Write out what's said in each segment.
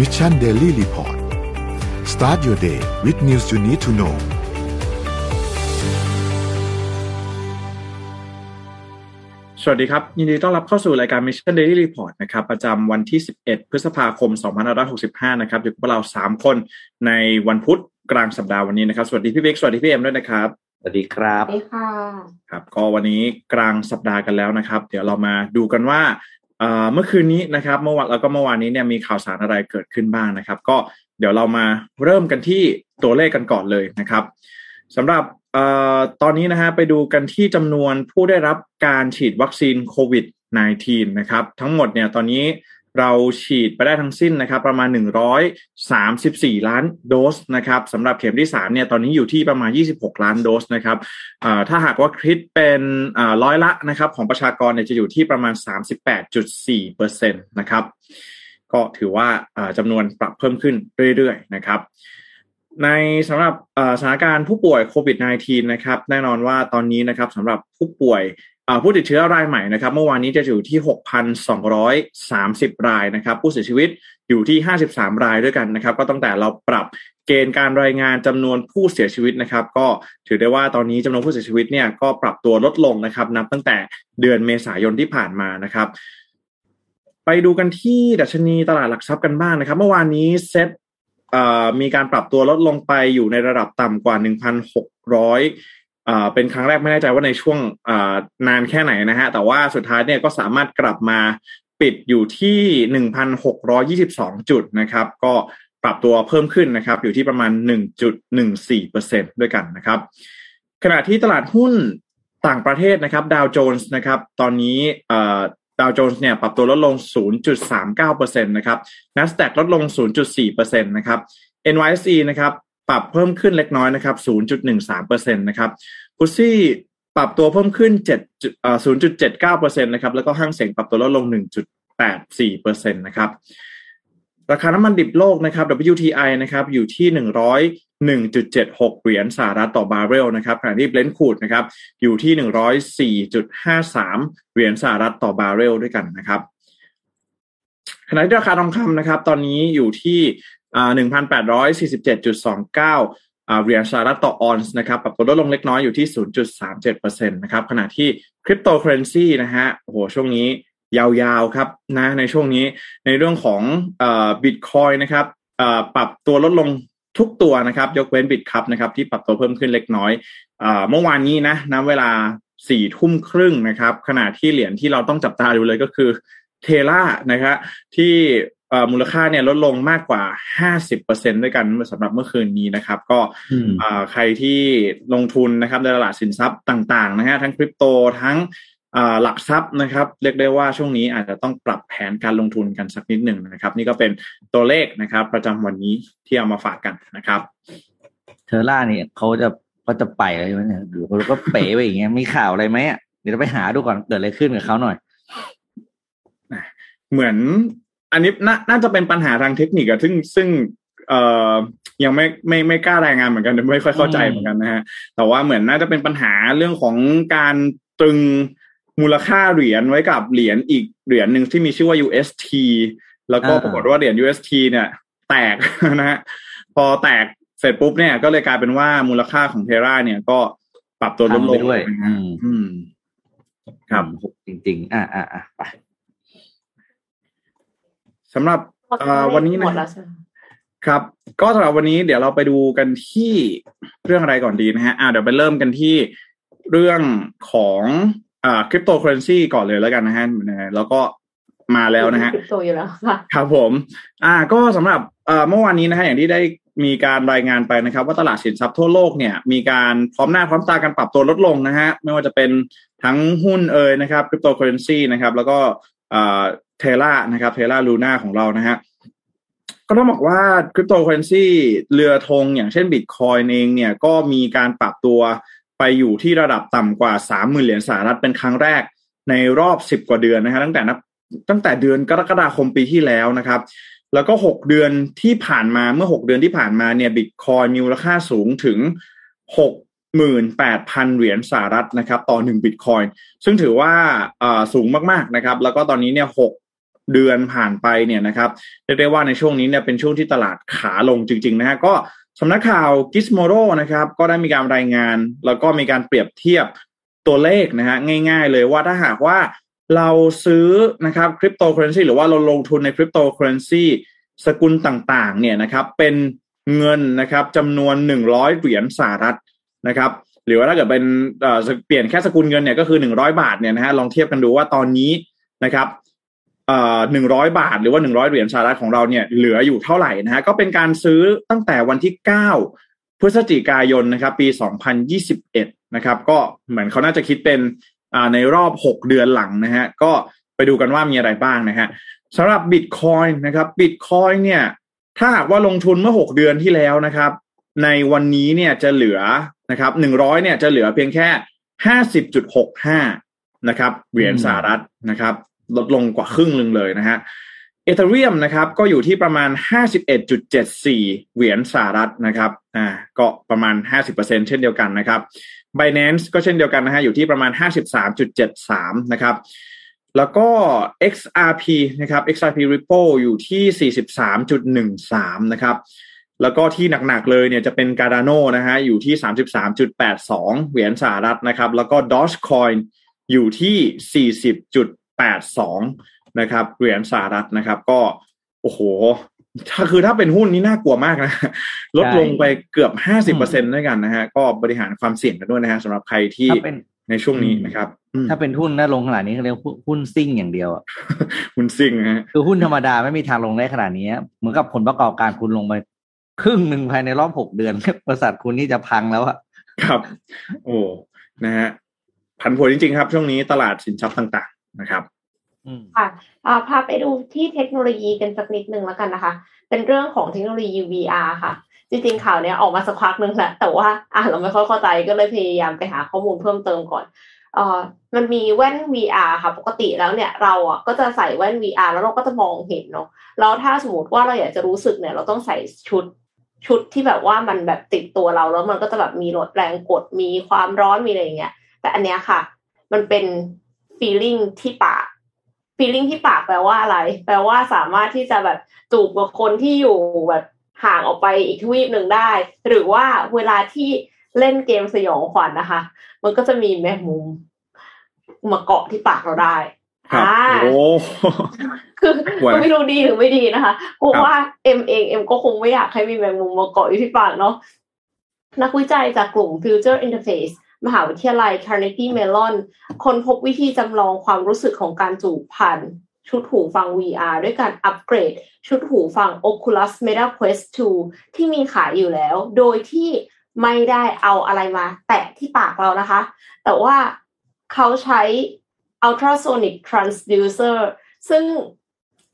Mission Daily Report start your day with news you need to know สวัสดีครับ ยินดีต้อนรับเข้าสู่รายการ Mission Daily Report นะครับ ประจำวันที่ 11 พฤษภาคม 2565 นะครับ อยู่กับเรา 3 คนในวันพุธกลางสัปดาห์วันนี้นะครับ สวัสดีพี่เบกสวัสดีพี่เอ็มด้วยนะครับ สวัสดีครับ สวัสดีค่ะ ครับ ก็วันนี้กลางสัปดาห์กันแล้วนะครับ เดี๋ยวเรามาดูกันว่า เมื่อคืนนี้นะครับเมื่อวันแล้วก็เมื่อวานนี้เนี่ยมีข่าวสารอะไรเกิดขึ้นบ้างนะครับ ก็เดี๋ยวเรามาเริ่มกันที่ตัวเลขกันก่อนเลยนะครับสำหรับออตอนนี้นะฮะไปดูกันที่จำนวนผู้ได้รับการฉีดวัคซีนโควิด -19 นะครับ ทั้งหมดเนี่ยตอนนี้ เราฉีดไปได้ทั้งสิ้นนะครับ ประมาณ 134 ล้านโดสนะครับสำหรับเข็มที่3เนี่ยตอนนี้อยู่ที่ประมาณ 26 ล้านโดสนะครับถ้าหากว่าคิดเป็นร้อยละนะครับของประชากรเนี่ยจะอยู่ที่ประมาณ 38.4เปอร์เซ็นต์นะครับ ก็ถือว่าจำนวนปรับเพิ่มขึ้นเรื่อยๆนะครับในสำหรับสถานการณ์ผู้ป่วยโควิด -19 นะครับแน่นอนว่าตอนนี้นะครับสำหรับผู้ป่วย ผู้ติดเชื้อรายใหม่นะครับ เมื่อวานนี้จะอยู่ที่ 6,230 รายนะครับ ผู้เสียชีวิตอยู่ที่ 53 รายด้วยกันนะครับ ก็ตั้งแต่เราปรับเกณฑ์การรายงานจำนวนผู้เสียชีวิตนะครับ ก็ถือได้ว่าตอนนี้จำนวนผู้เสียชีวิตเนี่ยก็ปรับตัวลดลงนะครับ นับตั้งแต่เดือนเมษายนที่ผ่านมานะครับ ไปดูกันที่ดัชนีตลาดหลักทรัพย์กันบ้างนะครับ เมื่อวานนี้เซ็ตมีการปรับตัวลดลงไปอยู่ในระดับต่ำกว่า 1,600อ่า เป็นครั้งแรกไม่แน่ใจว่าในช่วงนานแค่ไหนนะฮะ แต่ว่าสุดท้ายเนี่ยก็สามารถกลับมาปิดอยู่ที่ 1,622 จุดนะครับ ก็ปรับตัวเพิ่มขึ้นนะครับ อยู่ที่ประมาณ 1.14%ด้วยกันนะครับ ขณะที่ตลาดหุ้นต่างประเทศนะครับดาวโจนส์นะครับ ตอนนี้ดาวโจนส์เนี่ยปรับตัวลดลง 0.39%นะครับ NASDAQ ลดลง 0.4%นะครับ NYSE นะครับ ปรับเพิ่มขึ้นเล็กน้อยนะครับ 0.13%นะครับฟุตซี่ปรับตัวเพิ่มขึ้น7เอ่อ0.79%นะครับแล้วก็ห้างเสียงปรับตัวลดลง 1.84%นะครับราคาน้ำมันดิบโลกนะครับ WTI นะครับอยู่ที่ 101.76 เหรียญสหรัฐต่อบาร์เรลนะครับขณะที่ Brent crude นะครับอยู่ที่ 104.53 เหรียญสหรัฐต่อบาร์เรลด้วยกันนะครับขณะที่ราคาทองคำนะครับ ตอนนี้อยู่ที่ อ่า1,847.29อ่าเหรียญสหรัฐต่อออนซ์นะครับปรับตัวลดลงเล็กน้อยอยู่ที่ 0.37%นะครับขณะที่คริปโตเคอเรนซีนะฮะโอ้โหช่วงนี้ยาวๆครับนะในช่วงนี้ในเรื่องของเอ่อบิตคอยนะครับเอ่อปรับตัวลดลงทุกตัวนะครับ ยกเว้นบิตครับนะครับที่ปรับตัวเพิ่มขึ้นเล็กน้อยเอ่อเมื่อวานนี้นะณเวลาสี่ทุ่มครึ่งนะครับ ขณะที่เหรียญที่เราต้องจับตาดูเลยก็คือ Terra นะครับที่ มูลค่าเนี่ยลดลงมากกว่า 50%ด้วยกันสำหรับเมื่อคืนนี้นะครับ ก็อืมอ่าใครที่ลงทุนนะครับในตลาดสินทรัพย์ต่างๆนะฮะทั้งคริปโตทั้งอ่าหลักทรัพย์นะครับ เรียกได้ว่าช่วงนี้อาจจะต้องปรับแผนการลงทุนกันสักนิดหนึ่งนะครับ นี่ก็เป็นตัวเลขนะครับ ประจำวันนี้ที่เอามาฝากกันนะครับเทอร่าเนี่ยเขาจะเขาจะไปอะไรไหมเนี่ยหรือเขาก็เป๋ไปอย่างเงี้ยมีข่าวอะไรไหมอะเดี๋ยวเราไปหาดูก่อนเกิดอะไรขึ้นกับเขาหน่อยเหมือน อันนี้นาน่าจะเป็นปัญหาทางเทคนิคอะซึ่งซึ่งเอ่อยังไม่ไม่ไม่กล้ารายงานเหมือนกันไม่ค่อยเข้าใจอืมเหมือนกันนะฮะแต่ว่าเหมือนน่าจะเป็นปัญหาเรื่องของการตรึงมูลค่าเหรียญไว้กับเหรียญอีกเหรียญหนึ่งที่มีชื่อว่า UST แล้วก็ปรากฏว่าเหรียญ UST เนี่ย แตกนะฮะพอแตกเสร็จปุ๊บเนี่ยก็เลยกลายเป็นว่ามูลค่าของเทราเนี่ยก็ปรับตัวลดลพังงไปด้วยนะฮะอืมอืมครับจริงๆ อะอะอะไป สำหรับหมดเอ่อวันนี้หมนะดแล้วใช่ไหมครับ ก็สำหรับวันนี้เดี๋ยวเราไปดูกันที่เรื่องอะไรก่อนดีนะฮะอ่าเดี๋ยวไปเริ่มกันที่เรื่องของอ่าคริปโตเคอเรนซีก่อนเลยแล้วกันนะฮะแล้วก็มาแล้วนะฮะคริปโตอยู่แล้วค่ะครับผม อ่า ก็สำหรับเอ่อเมื่อวานนี้นะฮะอย่างที่ได้มีการรายงานไปนะครับ ว่าตลาดสินทรัพย์ทั่วโลกเนี่ย มีการพร้อมหน้าพร้อมตาการปรับตัวลดลงนะฮะไม่ว่าจะเป็นทั้งหุ้นเอ่ยนะครับคริปโตเคอเรนซีนะครับ แล้วก็ Terra นะครับ Terra Luna ของเรานะฮะก็ต้องบอกว่าคริปโตเคอเรนซีเรือธงอย่างเช่นบิตคอยเองเนี่ยก็มีการปรับตัวไปอยู่ที่ระดับต่ำกว่าสามหมื่นเหรียญสหรัฐเป็นครั้งแรกในรอบสิบกว่าเดือนนะฮะตั้งแต่นับตั้งแต่เดือนกรกฎาคมปีที่แล้วนะครับ แล้วก็หกเดือนที่ผ่านมาเมื่อหกเดือนที่ผ่านมาเนี่ยบิตคอยมีมูลค่าสูงถึงหกหมื่นแปดพันเหรียญสหรัฐนะครับ ต่อหนึ่งบิตคอยซึ่งถือว่าสูงมากๆนะครับ แล้วก็ตอนนี้เนี่ยหก เดือนผ่านไปเนี่ยนะครับเรียกได้ว่าในช่วงนี้เนี่ยเป็นช่วงที่ตลาดขาลงจริงๆนะฮะก็สำนักข่าว Gizmodo นะครับก็ได้มีการรายงาน แล้วก็มีการเปรียบเทียบตัวเลขนะฮะง่าย ๆ เลยว่าถ้าหากว่าเราซื้อนะครับคริปโตเคอเรนซีหรือว่าเราลงทุนในคริปโตเคอเรนซีสกุลต่างๆเนี่ยนะครับเป็นเงินนะครับจำนวนหนึ่งร้อยเหรียญสหรัฐนะครับหรือว่าถ้าเกิดเป็นเปลี่ยนแค่สกุลเงินเนี่ยก็คือหนึ่งร้อยบาทเนี่ยนะฮะลองเทียบกันดูว่าตอนนี้นะครับ หนึ่งร้อยบาท หรือว่าหนึ่งร้อยเหรียญสหรัฐของเราเนี่ยเหลืออยู่เท่าไหร่นะฮะก็เป็นการซื้อตั้งแต่วันที่เก้าพฤศจิกายนนะครับ ปีสองพันยี่สิบเอ็ดนะครับ ก็เหมือนเขาน่าจะคิดเป็นในรอบหกเดือนหลังนะฮะก็ไปดูกันว่ามีอะไรบ้างนะฮะสำหรับบิตคอยนะครับบิตคอยเนี่ย ถ้าหากว่าลงทุนเมื่อหกเดือนที่แล้วนะครับ ในวันนี้เนี่ยจะเหลือนะครับหนึ่งร้อยเนี่ยจะเหลือเพียงแค่ห้าสิบจุดหกห้านะครับเหรียญสหรัฐนะครับ ลดลงกว่าครึ่งหนึ่งเลยนะฮะเอเธเรียมนะครับก็อยู่ที่ประมาณห้าสิบเอ็ดจุดเจ็ดสี่เหรียญสหรัฐนะครับอ่าก็ประมาณห้าสิบเปอร์เซ็นเช่นเดียวกันนะครับ Binance ก็เช่นเดียวกันนะฮะอยู่ที่ประมาณ 53.73 นะครับแล้วก็ XRP นะครับ XRP Ripple อยู่ที่ 43.13 นะครับ แล้วก็ที่หนักๆเลยเนี่ยจะเป็น Cardano นะฮะอยู่ที่ 33.82 เหรียญสหรัฐนะครับ แล้วก็ Dogecoin อยู่ที่ 40.82 นะครับเหรียญสหรัฐนะครับ ก็โอ้โห ถ้าคือถ้าเป็นหุ้นนี่น่ากลัวมากนะ ลดลงไปเกือบห้าสิบเปอร์เซ็นด้วยกันนะฮะ ก็บริหารความเสี่ยงกันด้วยนะฮะสำหรับใครที่ในช่วงนี้นะครับ ถ้าเป็นหุ้นน่าลงขนาดนี้เขาเรียกหุ้นซิ่งอย่างเดียวอะหุ้นซิ่งฮะคือหุ้นธรรมดาไม่มีทางลงได้ขนาดนี้ เหมือนกับผลประกอบการคุณลงไปครึ่งหนึ่งภายในรอบหกเดือนบริษัทคุณนี่จะพังแล้วอะครับ โอ้นะฮะผันผวนจริงๆครับ ช่วงนี้ตลาดสินทรัพย์ต่างๆ นะครับค่ะพาไปดูที่เทคโนโลยีกันสักนิดนึงแล้วกันนะคะ เป็นเรื่องของเทคโนโลยี VR ค่ะ จริงๆข่าวเนี้ยออกมาสักพักนึงแหละแต่ว่าอ่านเราไม่ค่อยเข้าใจก็เลยพยายามไปหาข้อมูลเพิ่มเติมก่อนเอ่อมันมีแว่น VR ค่ะ ปกติแล้วเนี่ยเราอะก็จะใส่แว่น VR แล้วเราก็จะมองเห็นเนาะแล้วถ้าสมมติว่าเราอยากจะรู้สึกเนี่ย เราต้องใส่ชุดชุดที่แบบว่ามันแบบติดตัวเราแล้วมันก็จะแบบมีลดแรงกดมีความร้อนมีอะไรอย่างเงี้ยแต่อันเนี้ยค่ะ มันเป็น feeling ที่ปากฟีลลิ่งที่ปากแปลว่าอะไร แปลว่าสามารถที่จะแบบจูบกับคนที่อยู่แบบห่างออกไปอีกทวีปหนึ่งได้ หรือว่าเวลาที่เล่นเกมสยองขวัญนนะคะ มันก็จะมีแมงมุมมาเกาะที่ปากเราได้อ่าโอ้คือไม่รู้ดีหรือไม่ดีนะคะเพราะว่าเอ็มเองเอ็มก็คงไม่อยากให้มีแมงมุมมาเกาะอยู่ที่ปากเนาะนักวิจัยจากกลุ่ม Future Interface มหาวิทยาลัย Carnegie Mellon คนพบวิธีจำลองความรู้สึกของการจูบผ่านชุดหูฟัง VR ด้วยการอัปเกรด ชุดหูฟัง Oculus Meta Quest 2 ที่มีขายอยู่แล้ว โดยที่ไม่ได้เอาอะไรมา แตะที่ปากเรานะคะ แต่ว่าเขาใช้ ultrasonic transducer ซึ่ง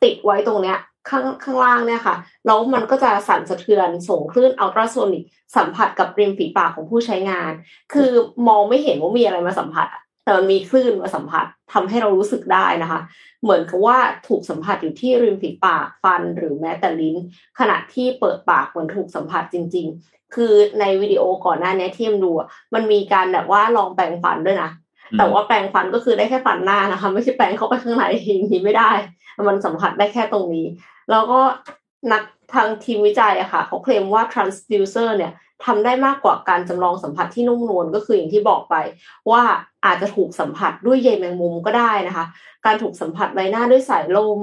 ติดไว้ตรงเนี้ย ข้างข้างล่างเนี่ยค่ะแล้วมันก็จะสั่นสะเทือนส่งคลื่นอัลตราโซนิกสัมผัสกับริมฝีปากของผู้ใช้งาน คือมองไม่เห็นว่ามีอะไรมาสัมผัส แต่มันมีคลื่นมาสัมผัสทำให้เรารู้สึกได้นะคะ เหมือนกับว่าถูกสัมผัสอยู่ที่ริมฝีปากฟันหรือแม้แต่ลิ้น ขณะที่เปิดปากเหมือนถูกสัมผัสจริง ๆ คือในวิดีโอก่อนหน้านี้ที่มดูมันมีการแบบว่าลองแปลงฟันด้วยนะ แต่ว่าแปลงฟันก็คือได้แค่ฟันหน้านะคะ ไม่ใช่แปลงเข้าไปข้างในอย่างนี้ไม่ได้ มันสัมผัสได้แค่ตรงนี้ แล้วก็นักทางทีมวิจัยอะค่ะเขาเคลมว่า transducer เนี่ยทำได้มากกว่าการจำลองสัมผัสที่นุ่มนวลก็คืออย่างที่บอกไป ว่าอาจจะถูกสัมผัสด้วยใยแมงมุมก็ได้นะคะ การถูกสัมผัสใบหน้าด้วยสายลม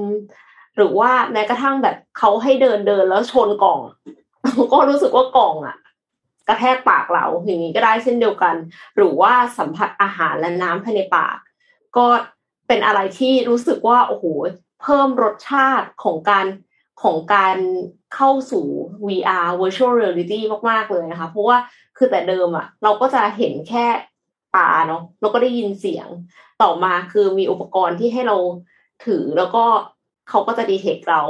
หรือว่าแม้กระทั่งแบบเขาให้เดินเดินแล้วชนกล่องก็รู้สึกว่ากล่องอะ กระแทกปากเราอย่างนี้ก็ได้เช่นเดียวกัน หรือว่าสัมผัสอาหารและน้ำภายในปาก ก็เป็นอะไรที่รู้สึกว่าโอ้โหเพิ่มรสชาติของการของการเข้าสู่ VR virtual reality มาก ๆ เลยนะคะ เพราะว่าคือแต่เดิมอะเราก็จะเห็นแค่ตาเนาะเราก็ได้ยินเสียงต่อมาคือมีอุปกรณ์ที่ให้เราถือแล้วก็เขาก็จะดีเทคเรา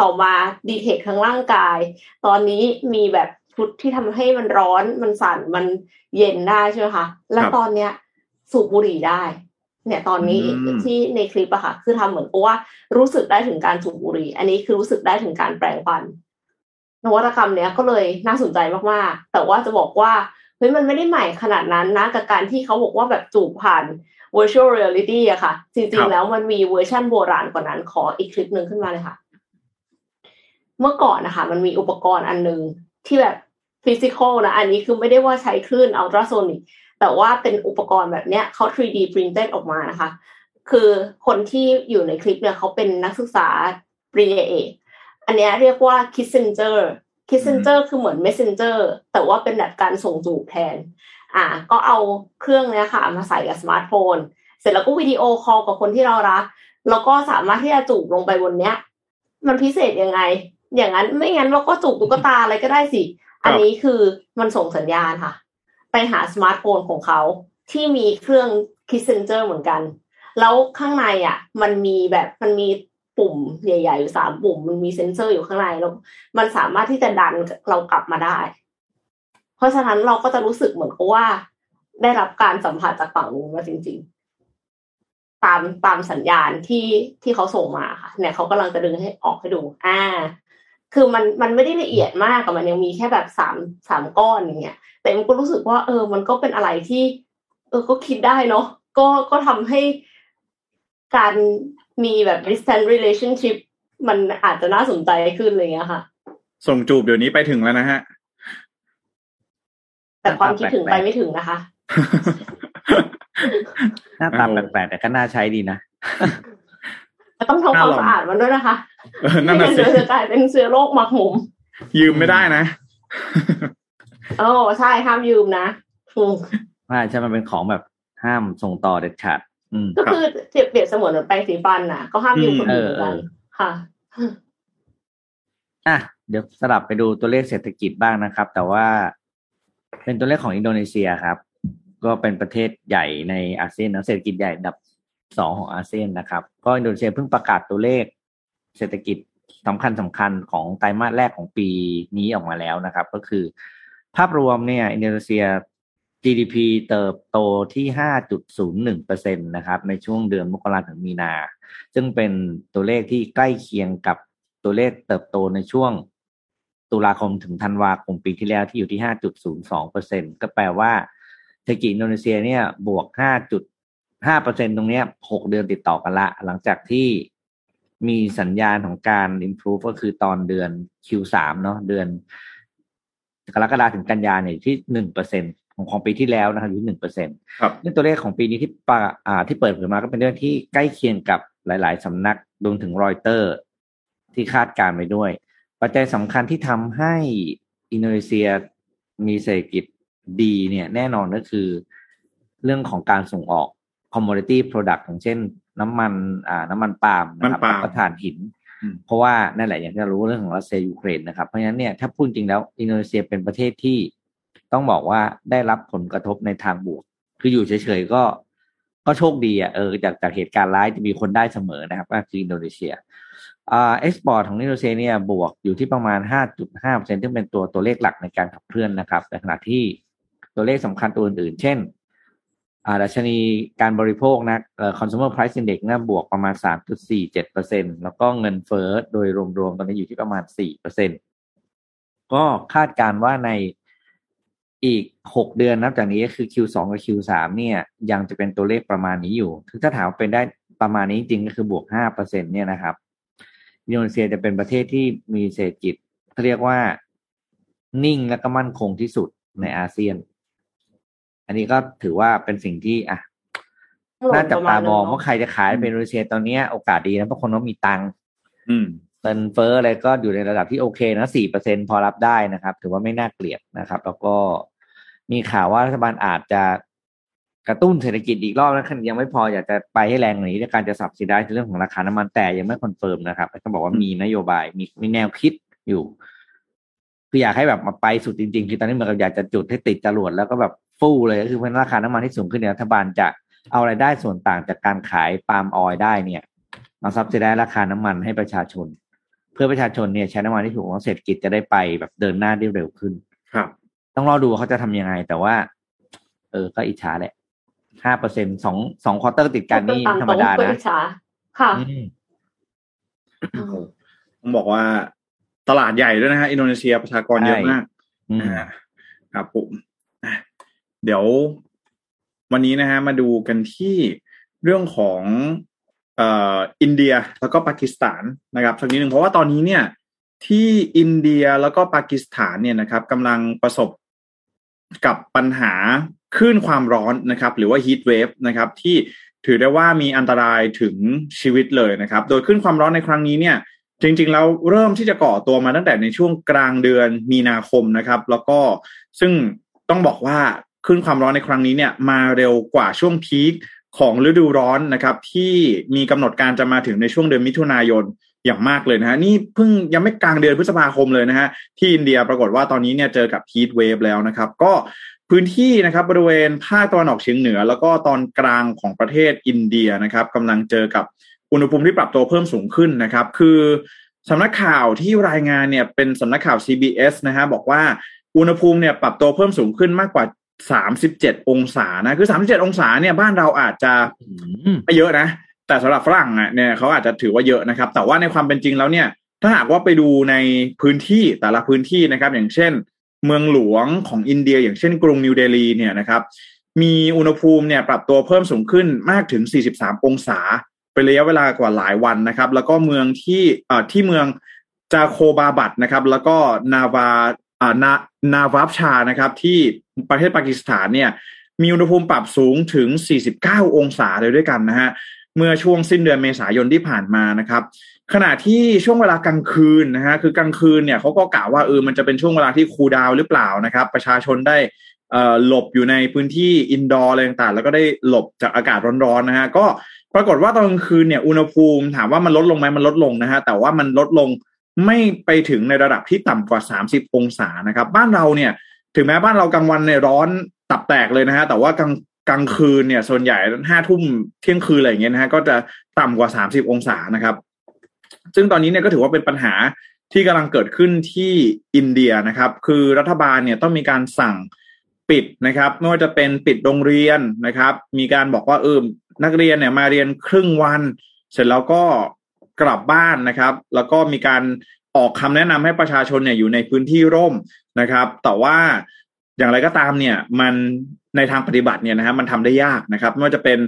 ต่อมาดีเทคทั้งร่างกาย ตอนนี้มีแบบ ชุดที่ทำให้มันร้อนมันสั่นมันเย็นได้ใช่ไหมคะและตอนเนี้ยสูบบุหรี่ได้ เนี่ยตอนนี้ที่ในคลิปอะค่ะ คือทำเหมือนกับว่ารู้สึกได้ถึงการสูบบุหรี่ อันนี้คือรู้สึกได้ถึงการแปลงฟัน นวัตกรรมเนี้ยก็เลยน่าสนใจมากๆ แต่ว่าจะบอกว่าเฮ้ยมันไม่ได้ใหม่ขนาดนั้นนะ กับการที่เขาบอกว่าแบบจูบผ่าน virtual reality อะค่ะ จริงๆแล้วมันมีเวอร์ชั่นโบราณกว่านั้นขออีกคลิปหนึ่งขึ้นมาเลยค่ะ เมื่อก่อนนะคะ มันมีอุปกรณ์อันหนึ่งที่แบบ physical นะ อันนี้คือไม่ได้ว่าใช้คลื่นอัลตราโซนิกแต่ว่าเป็นอุปกรณ์แบบเนี้ยเขา 3D printed ออกมานะคะ คือคนที่อยู่ในคลิปเนี่ยเขาเป็นนักศึกษาปริญญาเอกอันนี้เรียกว่า Kissinger Kissinger คือเหมือน Messenger แต่ว่าเป็นแบบการส่งจูบแทน อ่า ก็เอาเครื่องเนี้ยค่ะ มาใส่กับสมาร์ทโฟน เสร็จแล้วก็วิดีโอคอลกับคนที่เรารัก แล้วก็สามารถที่จะจูบลงไปบนเนี้ย มันพิเศษยังไง อย่างนั้นไม่งั้นเราก็จูบตุ๊กตาอะไรก็ได้สิ อันนี้คือมันส่งสัญญาณค่ะ ไปหาสมาร์ทโฟนของเขาที่มีเครื่อง Kissinger เหมือนกัน แล้วข้างในอะ มันมีแบบมันมีปุ่มใหญ่ๆอยู่สามปุ่ม มันมีเซ็นเซอร์อยู่ข้างในแล้ว มันสามารถที่จะดันเรากลับมาได้ เพราะฉะนั้นเราก็จะรู้สึกเหมือนกับว่า ได้รับการสัมผัสจากฝั่งนู้นมาจริง ๆ ตามตามสัญญาณที่ที่เขาส่งมาค่ะ เนี่ยเขากำลังจะดึงให้ออกให้ดู อ่า คือมันมันไม่ได้ละเอียดมากกับมันยังมีแค่แบบสามสามก้อนอย่างเงี้ยแต่มันก็รู้สึกว่า เออ มันก็เป็นอะไรที่ เออก็คิดได้เนาะก็ก็ทำให้การมีแบบ distance relationship มันอาจจะน่าสนใจขึ้นอะไรเงี้ยค่ะ ส่งจูบเดี๋ยวนี้ไปถึงแล้วนะฮะ แต่ความคิดถึงไปไม่ถึงนะคะ หน้าตาแปลกๆแต่ก็น่าใช้ดีนะ ต้องทำความสะอาดมันด้วยนะคะเออนั่นไม่น่ะงั้นสิเดี๋ยวจะกลายเป็นเชื้อโรคหมักหมม ยืมไม่ได้นะโอ้ใช่ห้ามยืมนะถูกว่าใช่มันเป็นของแบบห้ามส่งต่อเด็ดขาดอืมก็คือเปรียบเปรียบเสมือนเหมือนแปรงสีฟันน่ะ ก็ห้ามยืมคนอื่นเหมือนกันเออค่ะอะเดี๋ยวสลับไปดูตัวเลขเศรษฐกิจบ้างนะครับ แต่ว่าเป็นตัวเลขของอินโดนีเซียครับ ก็เป็นประเทศใหญ่ในอาเซียนนะเศรษฐกิจใหญ่อันดับ สองของอาเซียนนะครับ ก็อินโดนีเซียเพิ่งประกาศตัวเลข เศรษฐกิจสำคัญสำคัญของไตรมาสแรกของปีนี้ออกมาแล้วนะครับ ก็คือ ภาพรวมเนี่ยอินโดนีเซีย GDP เติบโตที่ 5.01%นะครับ ในช่วงเดือนมกราถึงมีนา ซึ่งเป็นตัวเลขที่ใกล้เคียงกับตัวเลขเติบโตในช่วงตุลาคมถึงธันวาคมปีที่แล้วที่อยู่ที่ 5.02%ก็แปลว่าเศรษฐกิจอินโดนีเซียเนี่ยบวก 5.5%ตรงเนี้ย6เดือนติดต่อกันละ หลังจากที่มีสัญญาณของการ improve ก็คือตอนเดือน Q3 เนาะเดือนกรกฎาคมถึงกันยาเนี่ยที่หนึ่งเปอร์เซ็นของของปีที่แล้วนะครับอยู่ที่หนึ่งเปอร์เซ็นครับซึ่งตัวเลขของปีนี้ที่ปะอ่าที่เปิดเผยมาก็เป็นเรื่องที่ใกล้เคียงกับหลาย ๆสำนักรวมถึงรอยเตอร์ ที่คาดการณ์ไว้ด้วย ปัจจัยสำคัญที่ทำให้อินโดนีเซียมีเศรษฐกิจดีเนี่ยแน่นอนก็คือเรื่องของการส่งออก commodity product อย่างเช่น น้ำมันอ่าน้ำมันปาล์มนะครับน้ำปาล์มแล้วก็ถ่านหินอืมเพราะว่านั่นแหละอย่างที่เรารู้เรื่องของรัสเซียยูเครนนะครับเพราะฉะนั้นเนี่ยถ้าพูดจริงแล้วอินโดนีเซียเป็นประเทศที่ต้องบอกว่าได้รับผลกระทบในทางบวก คืออยู่เฉยๆก็ก็โชคดีอะเออจากจากเหตุการณ์ร้ายจะมีคนได้เสมอนะครับก็คืออินโดนีเซียอ่า export ของอินโดนีเซียเนี่ยบวกอยู่ที่ประมาณ 5.5%ซึ่งเป็นตัวตัวเลขหลักในการขับเคลื่อนนะครับในขณะที่ตัวเลขสำคัญตัวอื่นๆ เช่นอ่า ดัชนีการบริโภคนะเอ่อ consumer price index นะบวกประมาณ 3.47%แล้วก็เงินเฟ้อโดยรวมๆตอนนี้อยู่ที่ประมาณ 4%ก็คาดการณ์ว่าในอีก 6 เดือนนับจากนี้ก็คือ Q2 กับ Q3 เนี่ย ยังจะเป็นตัวเลขประมาณนี้อยู่คือถ้าถามว่าเป็นได้ประมาณนี้จริงก็คือบวก 5%เนี่ยนะครับ อินโดนีเซียจะเป็นประเทศที่มีเศรษฐกิจเขาเรียกว่านิ่งและก็มั่นคงที่สุดในอาเซียน อันนี้ก็ถือว่าเป็นสิ่งที่อะน่าจับตามองว่าใครจะขายเป็นอินโดนีเซียตอนเนี้ยโอกาสดีนะเพราะคนเขามีตังค์อืมเงินเฟ้ออะไรก็อยู่ในระดับที่โอเคนะสี่เปอร์เซ็นพอรับได้นะครับ ถือว่าไม่น่าเกลียดนะครับ แล้วก็มีข่าวว่ารัฐบาลอาจจะกระตุ้นเศรษฐกิจอีกรอบนะยังไม่พออยากจะไปให้แรงกว่านี้ด้วยการจะ subsidize ในเรื่องของราคาน้ำมันแต่ยังไม่ confirm นะครับก็บอกว่ามีนโยบายมีมีแนวคิดอยู่ คืออยากให้แบบมาไปสุดจริงๆ คือตอนนี้เหมือนกับอยากจะจุดให้ติดจรวดแล้วก็แบบฟู่เลยก็คือเป็นราคาน้ำมันที่สูงขึ้นเนี่ยรัฐบาลจะเอารายได้ส่วนต่างจากการขาย palm oil ได้เนี่ยมา subsidize ราคาน้ำมันให้ประชาชน เพื่อประชาชนเนี่ยใช้น้ำมันที่ถูกของเศรษฐกิจจะได้ไปแบบเดินหน้าได้เร็วขึ้น ครับ ต้องรอดูว่าเขาจะทำยังไง แต่ว่า เออก็อิจฉาแหละห้าเปอร์เซ็นต์สองสอง quarter ติดกันนี่ธรรมดาก็นะอิจฉาค่ะอืมต้องบอกว่า ตลาดใหญ่ด้วยนะฮะอินโดนีเซียประชากรเยอะมากอืมอ่าครับผมอะเดี๋ยววันนี้นะฮะมาดูกันที่เรื่องของเอ่ออินเดียแล้วก็ปากีสถานนะครับสักนิดหนึ่งเพราะว่าตอนนี้เนี่ย ที่อินเดียแล้วก็ปากีสถานเนี่ยนะครับกำลังประสบกับปัญหาคลื่นความร้อนนะครับ หรือว่า heat wave นะครับที่ถือได้ว่ามีอันตรายถึงชีวิตเลยนะครับ โดยคลื่นความร้อนในครั้งนี้เนี่ย จริงๆแล้วเริ่มที่จะก่อตัวมาตั้งแต่ในช่วงกลางเดือนมีนาคมนะครับ แล้วก็ซึ่งต้องบอกว่าคลื่นความร้อนในครั้งนี้เนี่ยมาเร็วกว่าช่วงพีคของฤดูร้อนนะครับที่มีกำหนดการจะมาถึงในช่วงเดือนมิถุนายนอย่างมากเลยนะฮะนี่เพิ่งยังไม่กลางเดือนพฤษภาคมเลยนะฮะที่อินเดียปรากฏว่าตอนนี้เนี่ยเจอกับฮีทเวฟแล้วนะครับ ก็พื้นที่นะครับบริเวณภาคตะวันออกเฉียงเหนือ แล้วก็ตอนกลางของประเทศอินเดียนะครับกำลังเจอกับ อุณหภูมิที่ปรับตัวเพิ่มสูงขึ้นนะครับ คือสำนักข่าวที่รายงานเนี่ยเป็นสำนักข่าว CBS นะฮะบอกว่าอุณหภูมิเนี่ยปรับตัวเพิ่มสูงขึ้นมากกว่า37องศานะ คือ37องศาเนี่ยบ้านเราอาจจะไม่เยอะนะ แต่สำหรับฝรั่งอะเนี่ยเขาอาจจะถือว่าเยอะนะครับ แต่ว่าในความเป็นจริงแล้วเนี่ย ถ้าหากว่าไปดูในพื้นที่แต่ละพื้นที่นะครับ อย่างเช่น เมืองหลวงของอินเดีย อย่างเช่นกรุงนิวเดลีเนี่ยนะครับ มีอุณหภูมิเนี่ยปรับตัวเพิ่มสูงขึ้นมากถึง 43 องศา เป็นระยะเวลากว่าหลายวันนะครับ แล้วก็เมืองที่อที่เมืองจาโคบาบัตนะครับ แล้วก็นาวาอ่านานาวับชานะครับ ที่ประเทศปากีสถานเนี่ย มีอุณหภูมิปรับสูงถึง 49 องศาเลยด้วยกันนะฮะเมื่อช่วงสิ้นเดือนเมษายนที่ผ่านมานะครับ ขณะที่ช่วงเวลากลางคืนนะฮะคือกลางคืนเนี่ยเขาก็กล่าวว่าเออมันจะเป็นช่วงเวลาที่คูลดาวหรือเปล่านะครับ ประชาชนได้หลบอยู่ในพื้นที่อินดอร์อะไรต่างๆแล้วก็ได้หลบจากอากาศร้อนๆนะฮะก็ ปรากฏว่าตอนกลางคืนเนี่ยอุณหภูมิถามว่ามันลดลงไหมมันลดลงนะฮะแต่ว่ามันลดลงไม่ไปถึงในระดับที่ต่ำกว่า 30 องศานะครับ บ้านเราเนี่ย ถึงแม้บ้านเรากลางวันเนี่ยร้อนตับแตกเลยนะฮะแต่ว่ากลางกลางคืนเนี่ย ส่วนใหญ่ห้าทุ่มเที่ยงคืนอะไรอย่างเงี้ยนะฮะก็จะต่ำกว่า 30 องศานะครับ ซึ่งตอนนี้เนี่ยก็ถือว่าเป็นปัญหาที่กำลังเกิดขึ้นที่อินเดียนะครับ คือรัฐบาลเนี่ยต้องมีการสั่งปิดนะครับ ไม่ว่าจะเป็นปิดโรงเรียนนะครับ มีการบอกว่าเออ นักเรียนเนี่ยมาเรียนครึ่งวัน เสร็จแล้วก็กลับบ้านนะครับ แล้วก็มีการออกคำแนะนำให้ประชาชนเนี่ยอยู่ในพื้นที่ร่มนะครับ แต่ว่าอย่างไรก็ตามเนี่ยมันในทางปฏิบัติเนี่ยนะฮะมันทำได้ยากนะครับไม่ว่าจะเป็น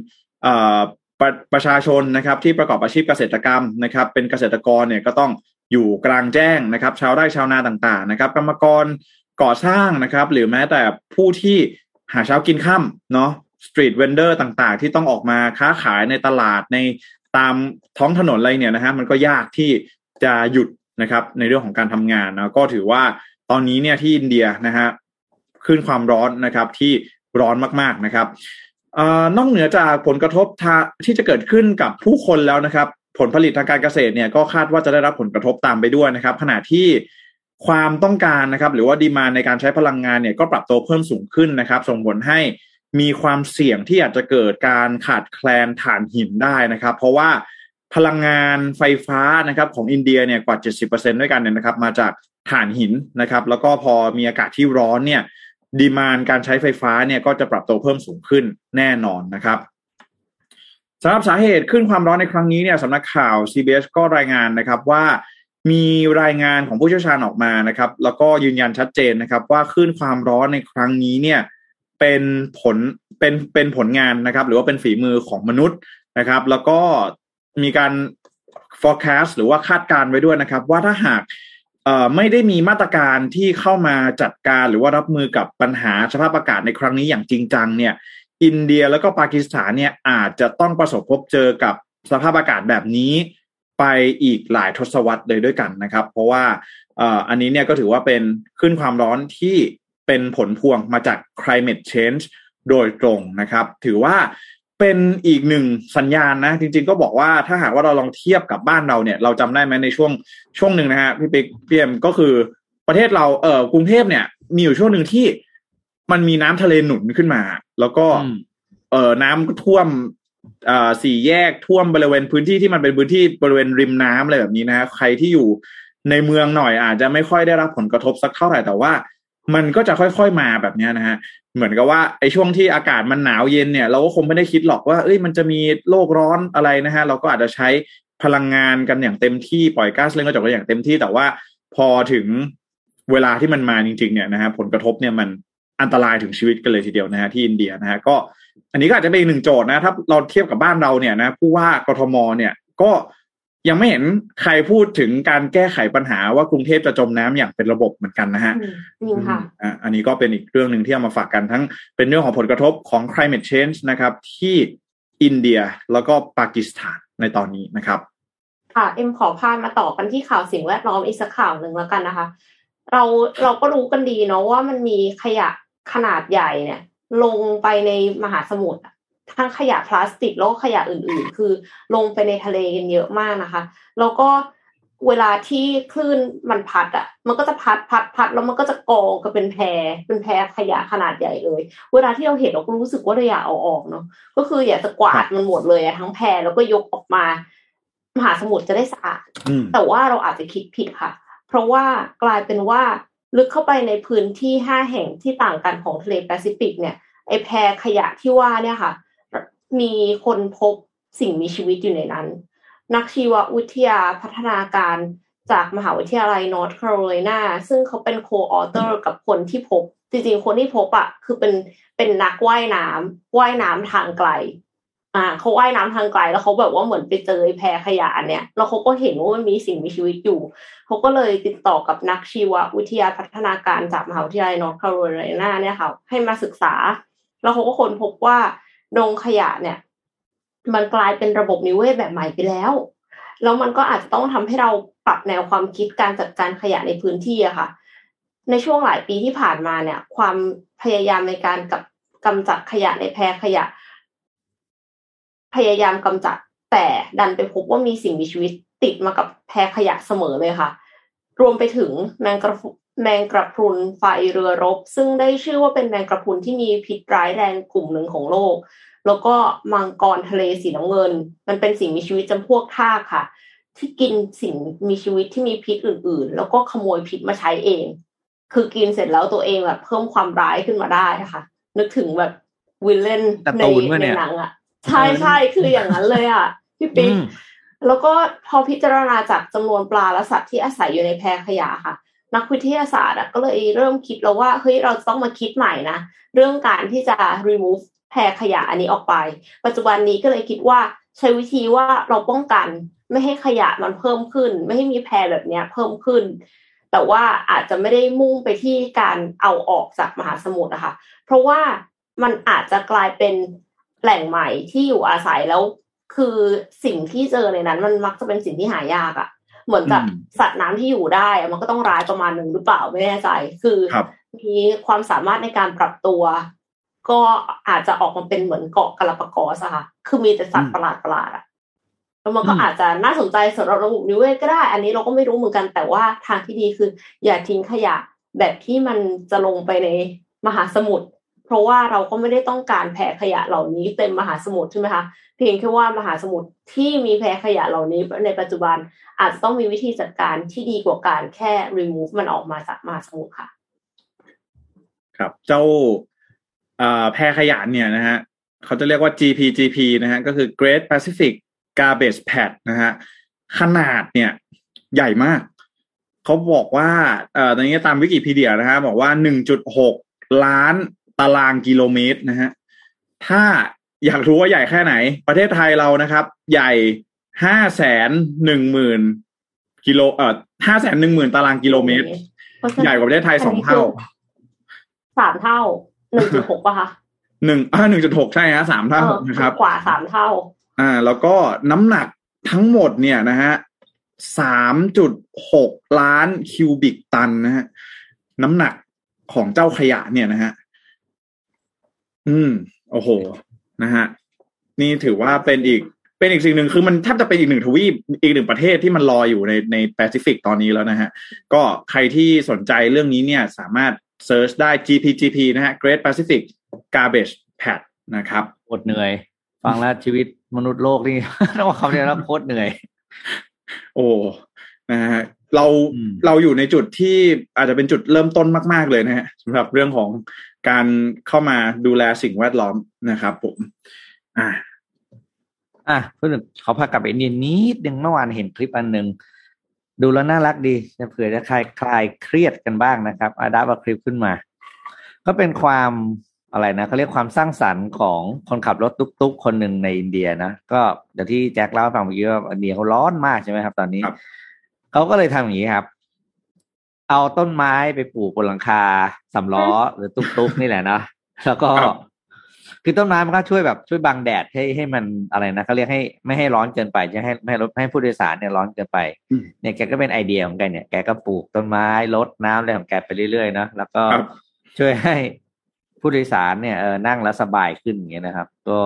ประประชาชนนะครับที่ประกอบอาชีพเกษตรกรรมนะครับ เป็นเกษตรกรเนี่ยก็ต้องอยู่กลางแจ้งนะครับ ชาวไร่ชาวนาต่างๆนะครับ กรรมกรก่อสร้างนะครับ หรือแม้แต่ผู้ที่หาเช้ากินค่ำเนาะ street vendor ต่างๆ ที่ต้องออกมาค้าขายในตลาดในตามท้องถนนอะไรเนี่ยนะฮะมันก็ยากที่จะหยุดนะครับในเรื่องของการทำงานนะก็ถือว่าตอนนี้เนี่ยที่อินเดียนะฮะคลื่นความร้อนนะครับที่ร้อนมากๆนะครับนอกเหนือจากผลกระทบที่จะเกิดขึ้นกับผู้คนแล้วนะครับ ผลผลิตทางการเกษตรเนี่ยก็คาดว่าจะได้รับผลกระทบตามไปด้วยนะครับ ขณะที่ความต้องการนะครับ หรือว่าดีมาในการใช้พลังงานเนี่ยก็ปรับตัวเพิ่มสูงขึ้นนะครับ ส่งผลให้ มีความเสี่ยงที่อาจจะเกิดการขาดแคลนถ่านหินได้นะครับ เพราะว่าพลังงานไฟฟ้านะครับของอินเดียเนี่ยกว่า 70%ด้วยกันเนี่ยนะครับ มาจากถ่านหินนะครับ แล้วก็พอมีอากาศที่ร้อนเนี่ยดีมานการใช้ไฟฟ้าเนี่ยก็จะปรับตัวเพิ่มสูงขึ้นแน่นอนนะครับสำหรับสาเหตุขึ้นความร้อนในครั้งนี้เนี่ยสำนักข่าว CBS ก็รายงานนะครับว่ามีรายงานของผู้เชี่ยวชาญออกมานะครับ แล้วก็ยืนยันชัดเจนนะครับ ว่าขึ้นความร้อนในครั้งนี้เนี่ย เป็นผลเป็นเป็นผลงานนะครับ หรือว่าเป็นฝีมือของมนุษย์นะครับ แล้วก็มีการ forecast หรือว่าคาดการไว้ด้วยนะครับ ว่าถ้าหากไม่ได้มีมาตรการที่เข้ามาจัดการหรือว่ารับมือกับปัญหาสภาพอากาศในครั้งนี้อย่างจริงจังเนี่ย อินเดียแล้วก็ปากีสถานเนี่ยอาจจะต้องประสบพบเจอกับสภาพอากาศแบบนี้ ไปอีกหลายทศวรรษเลยด้วยกันนะครับ เพราะว่าอันนี้เนี่ยก็ถือว่าเป็นขึ้นความร้อนที่ เป็นผลพวงมาจาก climate change โดยตรงนะครับ ถือว่าเป็นอีกหนึ่งสัญญาณนะ จริงๆก็บอกว่าถ้าหากว่าเราลองเทียบกับบ้านเราเนี่ย เราจำได้ไหมในช่วงช่วงหนึ่งนะฮะพี่ปิ๊กพี่เอ็มก็คือประเทศเราเออกรุงเทพเนี่ย มีอยู่ช่วงหนึ่งที่มันมีน้ำทะเลหนุนขึ้นมา แล้วก็ เออน้ำท่วมอ่าสี่แยกท่วมบริเวณพื้นที่ที่มันเป็นพื้นที่บริเวณริมน้ำอะไรแบบนี้นะใครที่อยู่ในเมืองหน่อยอาจจะไม่ค่อยได้รับผลกระทบสักเท่าไหร่แต่ว่า มันก็จะค่อยๆมาแบบนี้นะฮะเหมือนกับว่าไอ้ช่วงที่อากาศมันหนาวเย็นเนี่ยเราก็คงไม่ได้คิดหรอกว่าเอ้ยมันจะมีโลกร้อนอะไรนะฮะเราก็อาจจะใช้พลังงานกันอย่างเต็มที่ปล่อยก๊าซเรือนกระจกกันอย่างเต็มที่แต่ว่าพอถึงเวลาที่มันมาจริงๆเนี่ยนะฮะผลกระทบเนี่ยมันอันตรายถึงชีวิตกันเลยทีเดียวนะฮะที่อินเดียนะฮะก็อันนี้ก็อาจจะเป็นอีกหนึ่งโจทย์นะถ้าเราเทียบกับบ้านเราเนี่ยนะผู้ว่ากทมเนี่ยก็ ยังไม่เห็นใครพูดถึงการแก้ไขปัญหาว่ากรุงเทพจะจมน้ำอย่างเป็นระบบเหมือนกันนะฮะจริงค่ะอ่าอันนี้ก็เป็นอีกเรื่องหนึ่งที่เอามาฝากกันทั้งเป็นเรื่องของผลกระทบของ climate change นะครับ ที่อินเดียแล้วก็ปากีสถานในตอนนี้นะครับค่ะเอ็มขอพามาต่อกันที่ข่าวสิ่งแวดล้อมอีกสักข่าวหนึ่งแล้วกันนะคะ เราเราก็รู้กันดีเนาะว่ามันมีขยะขนาดใหญ่เนี่ย ลงไปในมหาสมุทร ทั้งขยะพลาสติกแล้วก็ขยะอื่นๆ คือลงไปในทะเลกันเยอะมากนะคะ แล้วก็เวลาที่คลื่นมันพัดอะ มันก็จะพัดพัดพัดแล้วมันก็จะกองกันเป็นแพรเป็นแพรขยะขนาดใหญ่เลย เวลาที่เราเห็นเราก็รู้สึกว่าเราอยากเอาออกเนาะก็คืออยากจะกวาดมันหมดเลยอะทั้งแพรแล้วก็ยกออกมามหาสมุทรจะได้สะอาดอืมแต่ว่าเราอาจจะคิดผิดค่ะ เพราะว่ากลายเป็นว่าลึกเข้าไปในพื้นที่ห้าแห่งที่ต่างกันของทะเลแปซิฟิกเนี่ยไอแพรขยะที่ว่าเนี่ยค่ะ มีคนพบสิ่งมีชีวิตอยู่ในนั้น นักชีววิทยาพัฒนาการจากมหาวิทยาลัยนอร์ทแคโรไลนาซึ่งเขาเป็น co-author กับคนที่พบ จริงๆ คนที่พบอะคือเป็นเป็นนักว่ายน้ำว่ายน้ำทางไกล อ่าเขาว่ายน้ำทางไกล แล้วเขาแบบว่าเหมือนไปเจอแพรขยะเนี้ยแล้วเขาก็เห็นว่ามันมีสิ่งมีชีวิตอยู่เขาก็เลยติดต่อกับนักชีววิทยาพัฒนาการจากมหาวิทยาลัยนอร์ทแคโรไลนาเนี่ยค่ะให้มาศึกษา แล้วเขาก็ค้นพบว่า ดงขยะเนี่ย มันกลายเป็นระบบนิเวศแบบใหม่ไปแล้ว แล้วมันก็อาจจะต้องทำให้เราปรับแนวความคิดการจัดการขยะในพื้นที่อะค่ะ ในช่วงหลายปีที่ผ่านมาเนี่ย ความพยายามในการกับกำจัดขยะในแพรขยะ พยายามกำจัดแต่ดันไปพบว่ามีสิ่งมีชีวิตติดมากับแพรขยะเสมอเลยค่ะ รวมไปถึงแมงกระ แมงกระพรุนไฟเรือรบ ซึ่งได้ชื่อว่าเป็นแมงกระพรุนที่มีพิษร้ายแรงกลุ่มหนึ่งของโลก แล้วก็มังกรทะเลสีน้ำเงิน มันเป็นสิ่งมีชีวิตจำพวกทากค่ะ ที่กินสิ่งมีชีวิตที่มีพิษอื่น ๆ แล้วก็ขโมยพิษมาใช้เอง คือกินเสร็จแล้วตัวเองแบบเพิ่มความร้ายขึ้นมาได้ค่ะ นึกถึงแบบ villain ในการ์ตูนอะในเนี่ยหนังอะใช่ใช่คืออย่างนั้นเลยอะพี่ปิ๊กอืมแล้วก็พอพิจารณาจากจำนวนปลาและสัตว์ที่อาศัยอยู่ในแพรขยะค่ะ นักวิทยาศาสตร์ก็เลยเริ่มคิดแล้วว่าเฮ้ยเราจะต้องมาคิดใหม่นะ เรื่องการที่จะ remove แพรขยะอันนี้ออกไป ปัจจุบันนี้ก็เลยคิดว่าใช้วิธีว่าเราป้องกัน ไม่ให้ขยะมันเพิ่มขึ้น ไม่ให้มีแพรแบบนี้เพิ่มขึ้น แต่ว่าอาจจะไม่ได้มุ่งไปที่การเอาออกจากมหาสมุทรนะคะเพราะว่ามันอาจจะกลายเป็นแหล่งใหม่ที่อยู่อาศัยแล้ว คือสิ่งที่เจอในนั้น มันมักจะเป็นสิ่งที่หายากอะ่ะ เหมือนกับอืมสัตว์น้ำที่อยู่ได้อะมันก็ต้องร้ายประมาณหนึ่งหรือเปล่าไม่แน่ใจ คือครับมีความสามารถในการปรับตัว ก็อาจจะออกมาเป็นเหมือนเกาะกาลาปากอสอะค่ะ คือมีแต่สัตว์ประหลาดประหลาดๆอะแล้วมันก็อืมอาจจะน่าสนใจสำหรับระบบนิเวศก็ได้ อันนี้เราก็ไม่รู้เหมือนกัน แต่ว่าทางที่ดีคือ อย่าทิ้งขยะแบบที่มันจะลงไปในมหาสมุทร เพราะว่าเราก็ไม่ได้ต้องการแผ่ขยะเหล่านี้เต็มมหาสมุทรใช่ไหมคะเพียงแค่ว่ามหาสมุทรที่มีแพรขยะเหล่านี้ในปัจจุบันอาจจะต้องมีวิธีจัดการที่ดีกว่าการแค่ remove มันออกมาจากมหาสมุทรค่ะ ครับ เจ้าเอ่อแพรขยะเนี่ยนะฮะเขาจะเรียกว่า GPGP นะฮะก็คือ Great Pacific Garbage Patch นะฮะขนาดเนี่ยใหญ่มาก เขาบอกว่าเอ่อตอนนี้ตามวิกิพีเดียนะฮะบอกว่า 1.6 ล้าน ตารางกิโลเมตรนะฮะถ้าอยากรู้ว่าใหญ่แค่ไหน ประเทศไทยเรานะครับ ใหญ่ห้าแสนหนึ่งหมื่นกิโลเอ่อห้าแสนหนึ่งหมื่นตารางกิโลเมตรเพราะฉะนั้นใหญ่กว่าประเทศไทยสองเท่าสามเท่าหนึ่งจุดหกป่ะคะหนึ่งอ่าหนึ่งจุดหกใช่ฮะสามเท่าเออนะครับ กว่าสามเท่า อ่า แล้วก็น้ำหนักทั้งหมดเนี่ยนะฮะสามจุดหกล้านคิวบิกตันนะฮะน้ำหนักของเจ้าขยะเนี่ยนะฮะ อืม โอ้โห นะฮะ นี่ถือว่าเป็นอีก เป็นอีกสิ่งหนึ่งคือมันแทบจะเป็นอีกหนึ่งทวีป อีกหนึ่งประเทศที่มันลอยอยู่ในในแปซิฟิกตอนนี้แล้วนะฮะ ก็ใครที่สนใจเรื่องนี้เนี่ย สามารถ search ได้ GPGP นะฮะ Great Pacific Garbage Patch นะครับโคตรเหนื่อย ฟังแล้วชีวิตมนุษย์โลกนี่ต้องว่าเขาเนี่ยแล้วโคตรเหนื่อย โอ้นะฮะเราอืมเราอยู่ในจุดที่อาจจะเป็นจุดเริ่มต้นมาก ๆ เลยนะฮะสำหรับเรื่องของ การเข้ามาดูแลสิ่งแวดล้อมนะครับ ผม อ่า อะเพื่อนเขาพากลับไปอินเดียนิดนึงเมื่อวานเห็นคลิปอันหนึ่งดูแล้วน่ารักดีจะเผื่อจะคลายคลายเครียดกันบ้างนะครับอาดับเอาคลิปขึ้นมา ก็เป็นความอะไรนะเขาเรียกความสร้างสรรค์ของคนขับรถตุ๊กๆ คนหนึ่งในอินเดียนะก็เดี๋ยวที่แจ็คเล่าให้ฟังเมื่อกี้ว่าอินเดียเขาร้อนมากใช่ไหมครับ ตอนนี้ครับเขาก็เลยทำอย่างนี้ครับ เอาต้นไม้ไปปลูกบนหลังคาสำล้อหรือตุ๊กๆนี่แหละนะแล้วก็ครับคือต้นไม้มันก็ช่วยแบบช่วยบังแดดให้ให้มันอะไรนะเขาเรียกให้ไม่ให้ร้อนเกินไปจะให้ไม่ให้รถไม่ให้ผู้โดยสารเนี่ยร้อนเกินไปอืมเนี่ยแกก็เป็นไอเดียของแกเนี่ยแกก็ปลูกต้นไม้ลดน้ำอะไรของแกไปเรื่อยๆเนอะแล้วก็ครับช่วยให้ผู้โดยสารเนี่ยเออนั่งแล้วสบายขึ้นอย่างเงี้ยนะครับ ก็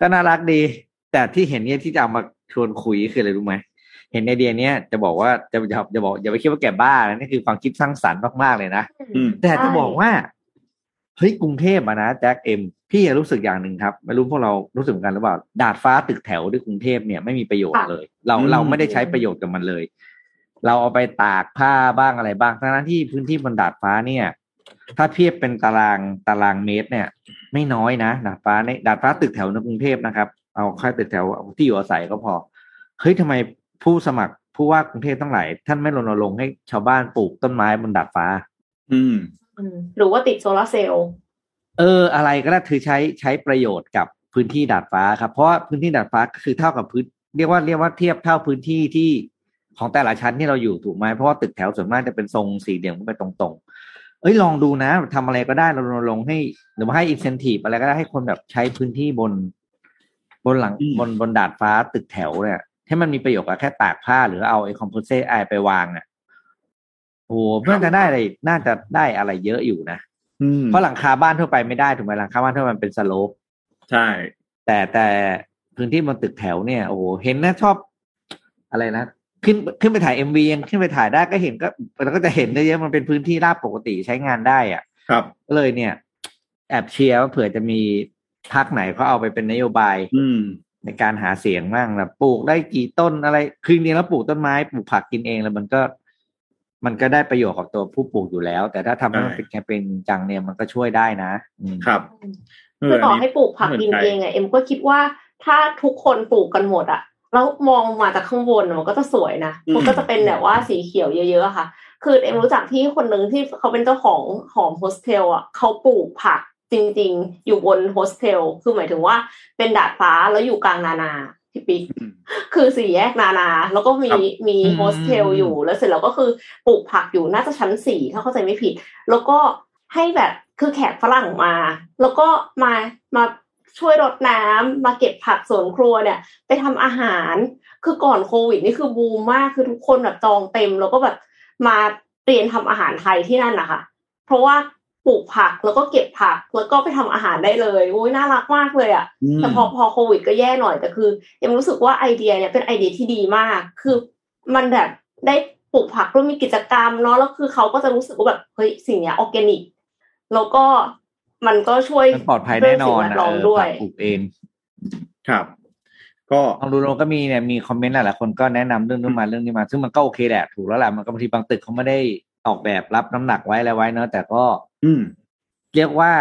ก็น่ารักดี แต่ที่เห็นเนี่ยที่จะเอามาชวนคุยคืออะไรรู้ไหม เห็นไอเดียเนี้ยจะบอกว่าจะจะจะบอกอย่าไปคิดว่าแกบ้านะนี่คือความคิดสร้างสรรค์มากๆเลยนะอืมแต่จะบอกว่าเฮ้ยกรุงเทพอะนะแจ็คเอ็มพี่รู้สึกอย่างหนึ่งครับไม่รู้พวกเรารู้สึกเหมือนกันหรือเปล่าดาดฟ้าตึกแถวที่กรุงเทพเนี่ยไม่มีประโยชน์ค่ะเลย เราอืมเราไม่ได้ใช้ประโยชน์กับมันเลย เราเอาไปตากผ้าบ้างอะไรบ้างทั้งนั้นที่พื้นที่บนดาดฟ้าเนี่ย ถ้าเทียบเป็นตารางตารางเมตรเนี่ย ไม่น้อยนะดาดฟ้าในดาดฟ้าตึกแถวในกรุงเทพนะครับ เอาแค่ตึกแถวที่อยู่อาศัยก็พอเฮ้ยทำไม ผู้สมัครผู้ว่ากรุงเทพตั้งหลายท่านไม่รณรงค์ให้ชาวบ้านปลูกต้นไม้บนดาดฟ้า อืม อืมหรือว่าติดโซลาร์เซลล์ เอออะไรก็ได้คือใช้ใช้ประโยชน์กับพื้นที่ดาดฟ้าครับ เพราะว่าพื้นที่ดาดฟ้าก็คือเท่ากับพื้น เรียกว่าเรียกว่าเทียบเท่าพื้นที่ที่ของแต่ละชั้นที่เราอยู่ถูกไหมเพราะว่าตึกแถวส่วนมากจะเป็นทรงสี่เหลี่ยมขึ้นไปตรงๆ เอ้ยลองดูนะทำอะไรก็ได้เรารณรงค์ให้ หรือว่าให้อินเซนティブอะไรก็ได้ให้คนแบบใช้พื้นที่บน บนหลัง อืม บนบนดาดฟ้าตึกแถวเนี่ย ให้มันมีประโยชน์กับแค่ตากผ้าหรือเอาไอ้คอมโพสเซตไอไปวางอะโอ้โหเพื่อจะได้อะไรน่าจะได้อะไรเยอะอยู่นะอืมเพราะหลังคาบ้านทั่วไปไม่ได้ถูกไหมหลังคาบ้านทั่วไปมันเป็นสโลปใช่ แต่แต่พื้นที่บนตึกแถวเนี่ยโอ้โหเห็นนะชอบอะไรนะขึ้นขึ้นไปถ่ายเอ็มวียังขึ้นไปถ่ายได้ก็เห็นก็เราก็จะเห็นได้เยอะมันเป็นพื้นที่ราบปกติใช้งานได้อะครับก็เลยเนี่ย แอบเชียร์ว่าเผื่อจะมีพักไหนเขาเอาไปเป็นนโยบาย อืม ในการหาเสียงบ้างแบบปลูกได้กี่ต้นอะไร คือจริงๆแล้วปลูกต้นไม้ปลูกผักกินเองแล้วมันก็ มันก็ได้ประโยชน์กับตัวผู้ปลูกอยู่แล้ว แต่ถ้าทำให้มันใช่เป็นแคมเปญจังเนี่ยมันก็ช่วยได้นะอืมครับคือต่อเนนี้ให้ปลูกผักกินน่าสใจเองอะเอ็มก็คิดว่าถ้าทุกคนปลูกกันหมดอะแล้วมองมาจากข้างบนอะมันก็จะสวยนะอืมมันก็จะเป็นแบบว่าสีเขียวเยอะๆอะค่ะ คือเอ็มรู้จักพี่คนหนึ่งที่เขาเป็นเจ้าของหอมโฮสเทลอะเขาปลูกผัก จริง ๆ อยู่บนโฮสเทลคือหมายถึงว่าเป็นดาดฟ้าแล้วอยู่กลางนานาพี่ปิ๊กอืมคือสี่แยกนานา แล้วก็มีครับมีอืมโฮสเทลอยู่แล้วเสร็จแล้วก็คือปลูกผักอยู่น่าจะชั้นสี่ถ้าเข้าใจไม่ผิด แล้วก็ให้แบบคือแขกฝรั่งมา แล้วก็มามาช่วยรดน้ำมาเก็บผักสวนครัวเนี่ย ไปทำอาหาร คือก่อนโควิดนี่คือบูมมากคือทุกคนแบบจองเต็ม แล้วก็แบบมาเรียนทำอาหารไทยที่นั่นนะคะเพราะว่า ปลูกผักแล้วก็เก็บผักแล้วก็ไปทำอาหารได้เลยโอ้ยน่ารักมากเลยอะอืมแต่พอพอโควิดก็แย่หน่อยแต่คือ ยังรู้สึกว่าไอเดียเนี่ยเป็นไอเดียที่ดีมาก คือมันแบบได้ปลูกผักแล้วมีกิจกรรมเนาะแล้วคือเขาก็จะรู้สึกว่าแบบเฮ้ยสิ่งเนี้ยออร์แกนิกแล้วก็มันก็ช่วยมันปลอดภัยแน่นอนเรื่งสิ่งแวดนะล้อมเออด้วยผักปลูกเองครับก็ลองดูลงก็มีเนี่ยมีคอมเมนต์หลายๆคนก็แนะนำเรื่องนู้นมาเรื่องนี้มา ซึ่งมันก็โอเคแหละถูกแล้วแหละมันก็บางทีบางตึกเขาไม่ได้ออกแบบรับน้ำหนักไว้อะไรไว้เนอะแต่ก็ อืม เรียกว่า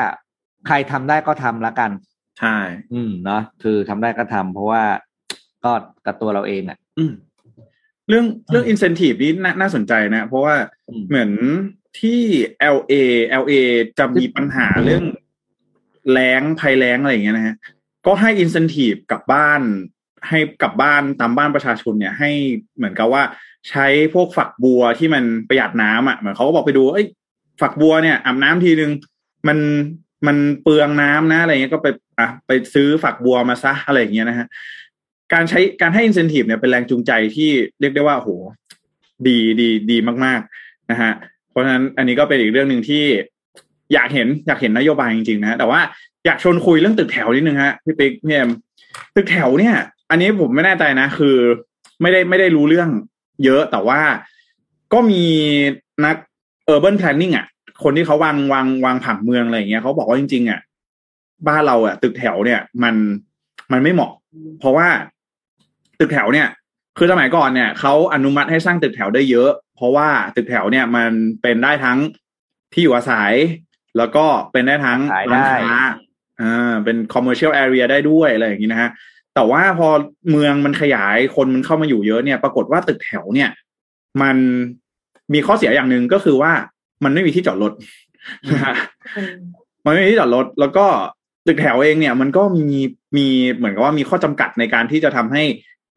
ใครทำได้ก็ทำละกัน ใช่ อืมเนาะคือทำได้ก็ทำเพราะว่าก็กับตัวเราเองอะ อืม เรื่องเรื่อง incentive นี้น่าน่าสนใจนะ เพราะว่าอืมเหมือนที่ LA LA จะมีปัญหาเรื่องแล้งภัยแล้งอะไรอย่างเงี้ยนะฮะ ก็ให้ incentive กับบ้านให้กับบ้านตามบ้านประชาชนเนี่ยให้เหมือนกับว่า ใช้พวกฝักบัวที่มันประหยัดน้ำอะเหมือนเขาก็บอกไปดูเอ้ย ฝักบัวเนี่ยอาบน้ำทีนึงมันมันเปลืองน้ำนะอะไรเงี้ยก็ไปอะไปซื้อฝักบัวมาซะอะไรอย่างเงี้ยนะฮะการใช้การให้ incentive เนี่ยเป็นแรงจูงใจที่เรียกได้ว่าโหดีดีดีมากๆนะฮะเพราะฉะนั้นอันนี้ก็เป็นอีกเรื่องหนึ่งที่อยากเห็นอยากเห็นนโยบายจริงๆนะฮะแต่ว่าอยากชวนคุยเรื่องตึกแถวนิดนึงฮะพี่ปิ๊กพี่เอ็มตึกแถวเนี่ย อันนี้ผมไม่แน่ใจนะ คือไม่ได้ไม่ได้รู้เรื่องเยอะแต่ว่าก็มีนัก urban planning อะ คนที่เขาวางวางวางผังเมืองอะไรอย่างเงี้ยเขาบอกว่าจริงๆอะบ้านเราอะ ตึกแถวเนี่ย มันมันไม่เหมาะ เพราะว่าตึกแถวเนี่ย คือสมัยก่อนเนี่ยเขาอนุมัติให้สร้างตึกแถวได้เยอะ เพราะว่าตึกแถวเนี่ยมันเป็นได้ทั้งที่อยู่อาศัย แล้วก็เป็นได้ทั้งขายร้านได้ค้าอ่าเป็น commercial area ได้ด้วยอะไรอย่างนี้นะฮะแต่ว่าพอเมืองมันขยายคนมันเข้ามาอยู่เยอะเนี่ย ปรากฏว่าตึกแถวเนี่ย มัน มีข้อเสียอย่างหนึ่งก็คือว่ามันไม่มีที่จอดรถนะฮะมันไม่มีที่จอดรถ แล้วก็ตึกแถวเองเนี่ย มันก็มีมีเหมือนกับว่ามีข้อจำกัดในการที่จะทำให้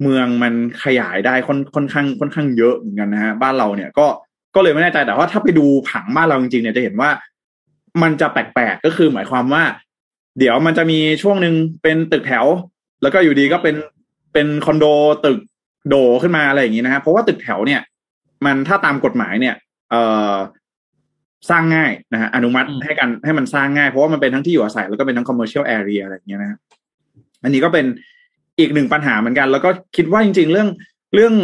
เมืองมันขยายได้ค่อนค่อนข้างค่อนข้างเยอะเหมือนกันนะฮะบ้านเราเนี่ยก็ก็เลยไม่แน่ใจแต่ว่าถ้าไปดูผังบ้านเราจริงๆเนี่ยจะเห็นว่า มันจะแปลกๆก็คือหมายความว่า เดี๋ยวมันจะมีช่วงหนึ่งเป็นตึกแถว แล้วก็อยู่ดีก็เป็นเป็นคอนโดตึกโดขึ้นมาอะไรอย่างนี้นะฮะเพราะว่าตึกแถวเนี่ย มันถ้าตามกฎหมายเนี่ย เอ่อสร้างง่ายนะฮะอนุมัติให้กันให้มันสร้างง่ายเพราะว่ามันเป็นทั้งที่อยู่อาศัยแล้วก็เป็นทั้ง commercial area อะไรอย่างเงี้ยนะอันนี้ก็เป็นอีกหนึ่งปัญหาเหมือนกัน แล้วก็คิดว่าจริง ๆ เรื่องเรื่อง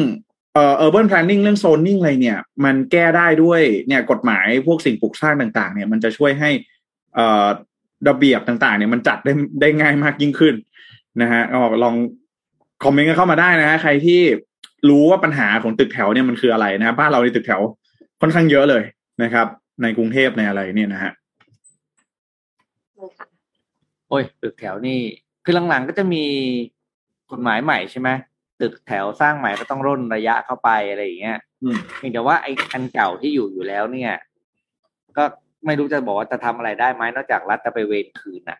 เอ่อ urban planning เรื่อง zoning อะไรเนี่ย มันแก้ได้ด้วยเนี่ยกฎหมายพวกสิ่งปลูกสร้างต่าง ๆ เนี่ย มันจะช่วยให้เอ่อระเบียบต่าง ๆ เนี่ยมันจัดได้ได้ง่ายมากยิ่งขึ้นนะฮะลองคอมเมนต์กันเข้ามาได้นะฮะใครที่ รู้ว่าปัญหาของตึกแถวเนี่ยมันคืออะไรนะบ้านเราในตึกแถวค่อนข้างเยอะเลยนะครับ ในกรุงเทพในอะไรเนี่ยนะฮะโอ้ยตึกแถวนี่คือหลังๆก็จะมีกฎหมายใหม่ใช่ไหมตึกแถวสร้างใหม่ก็ต้องร่นระยะเข้าไปอะไรอย่างเงี้ยเพียงแต่ว่าไอ้อันเก่าที่อยู่อยู่แล้วเนี่ย ก็ไม่รู้จะบอกว่าจะทำอะไรได้ไหมนอกจากรัฐจะไปเวรคืนอะ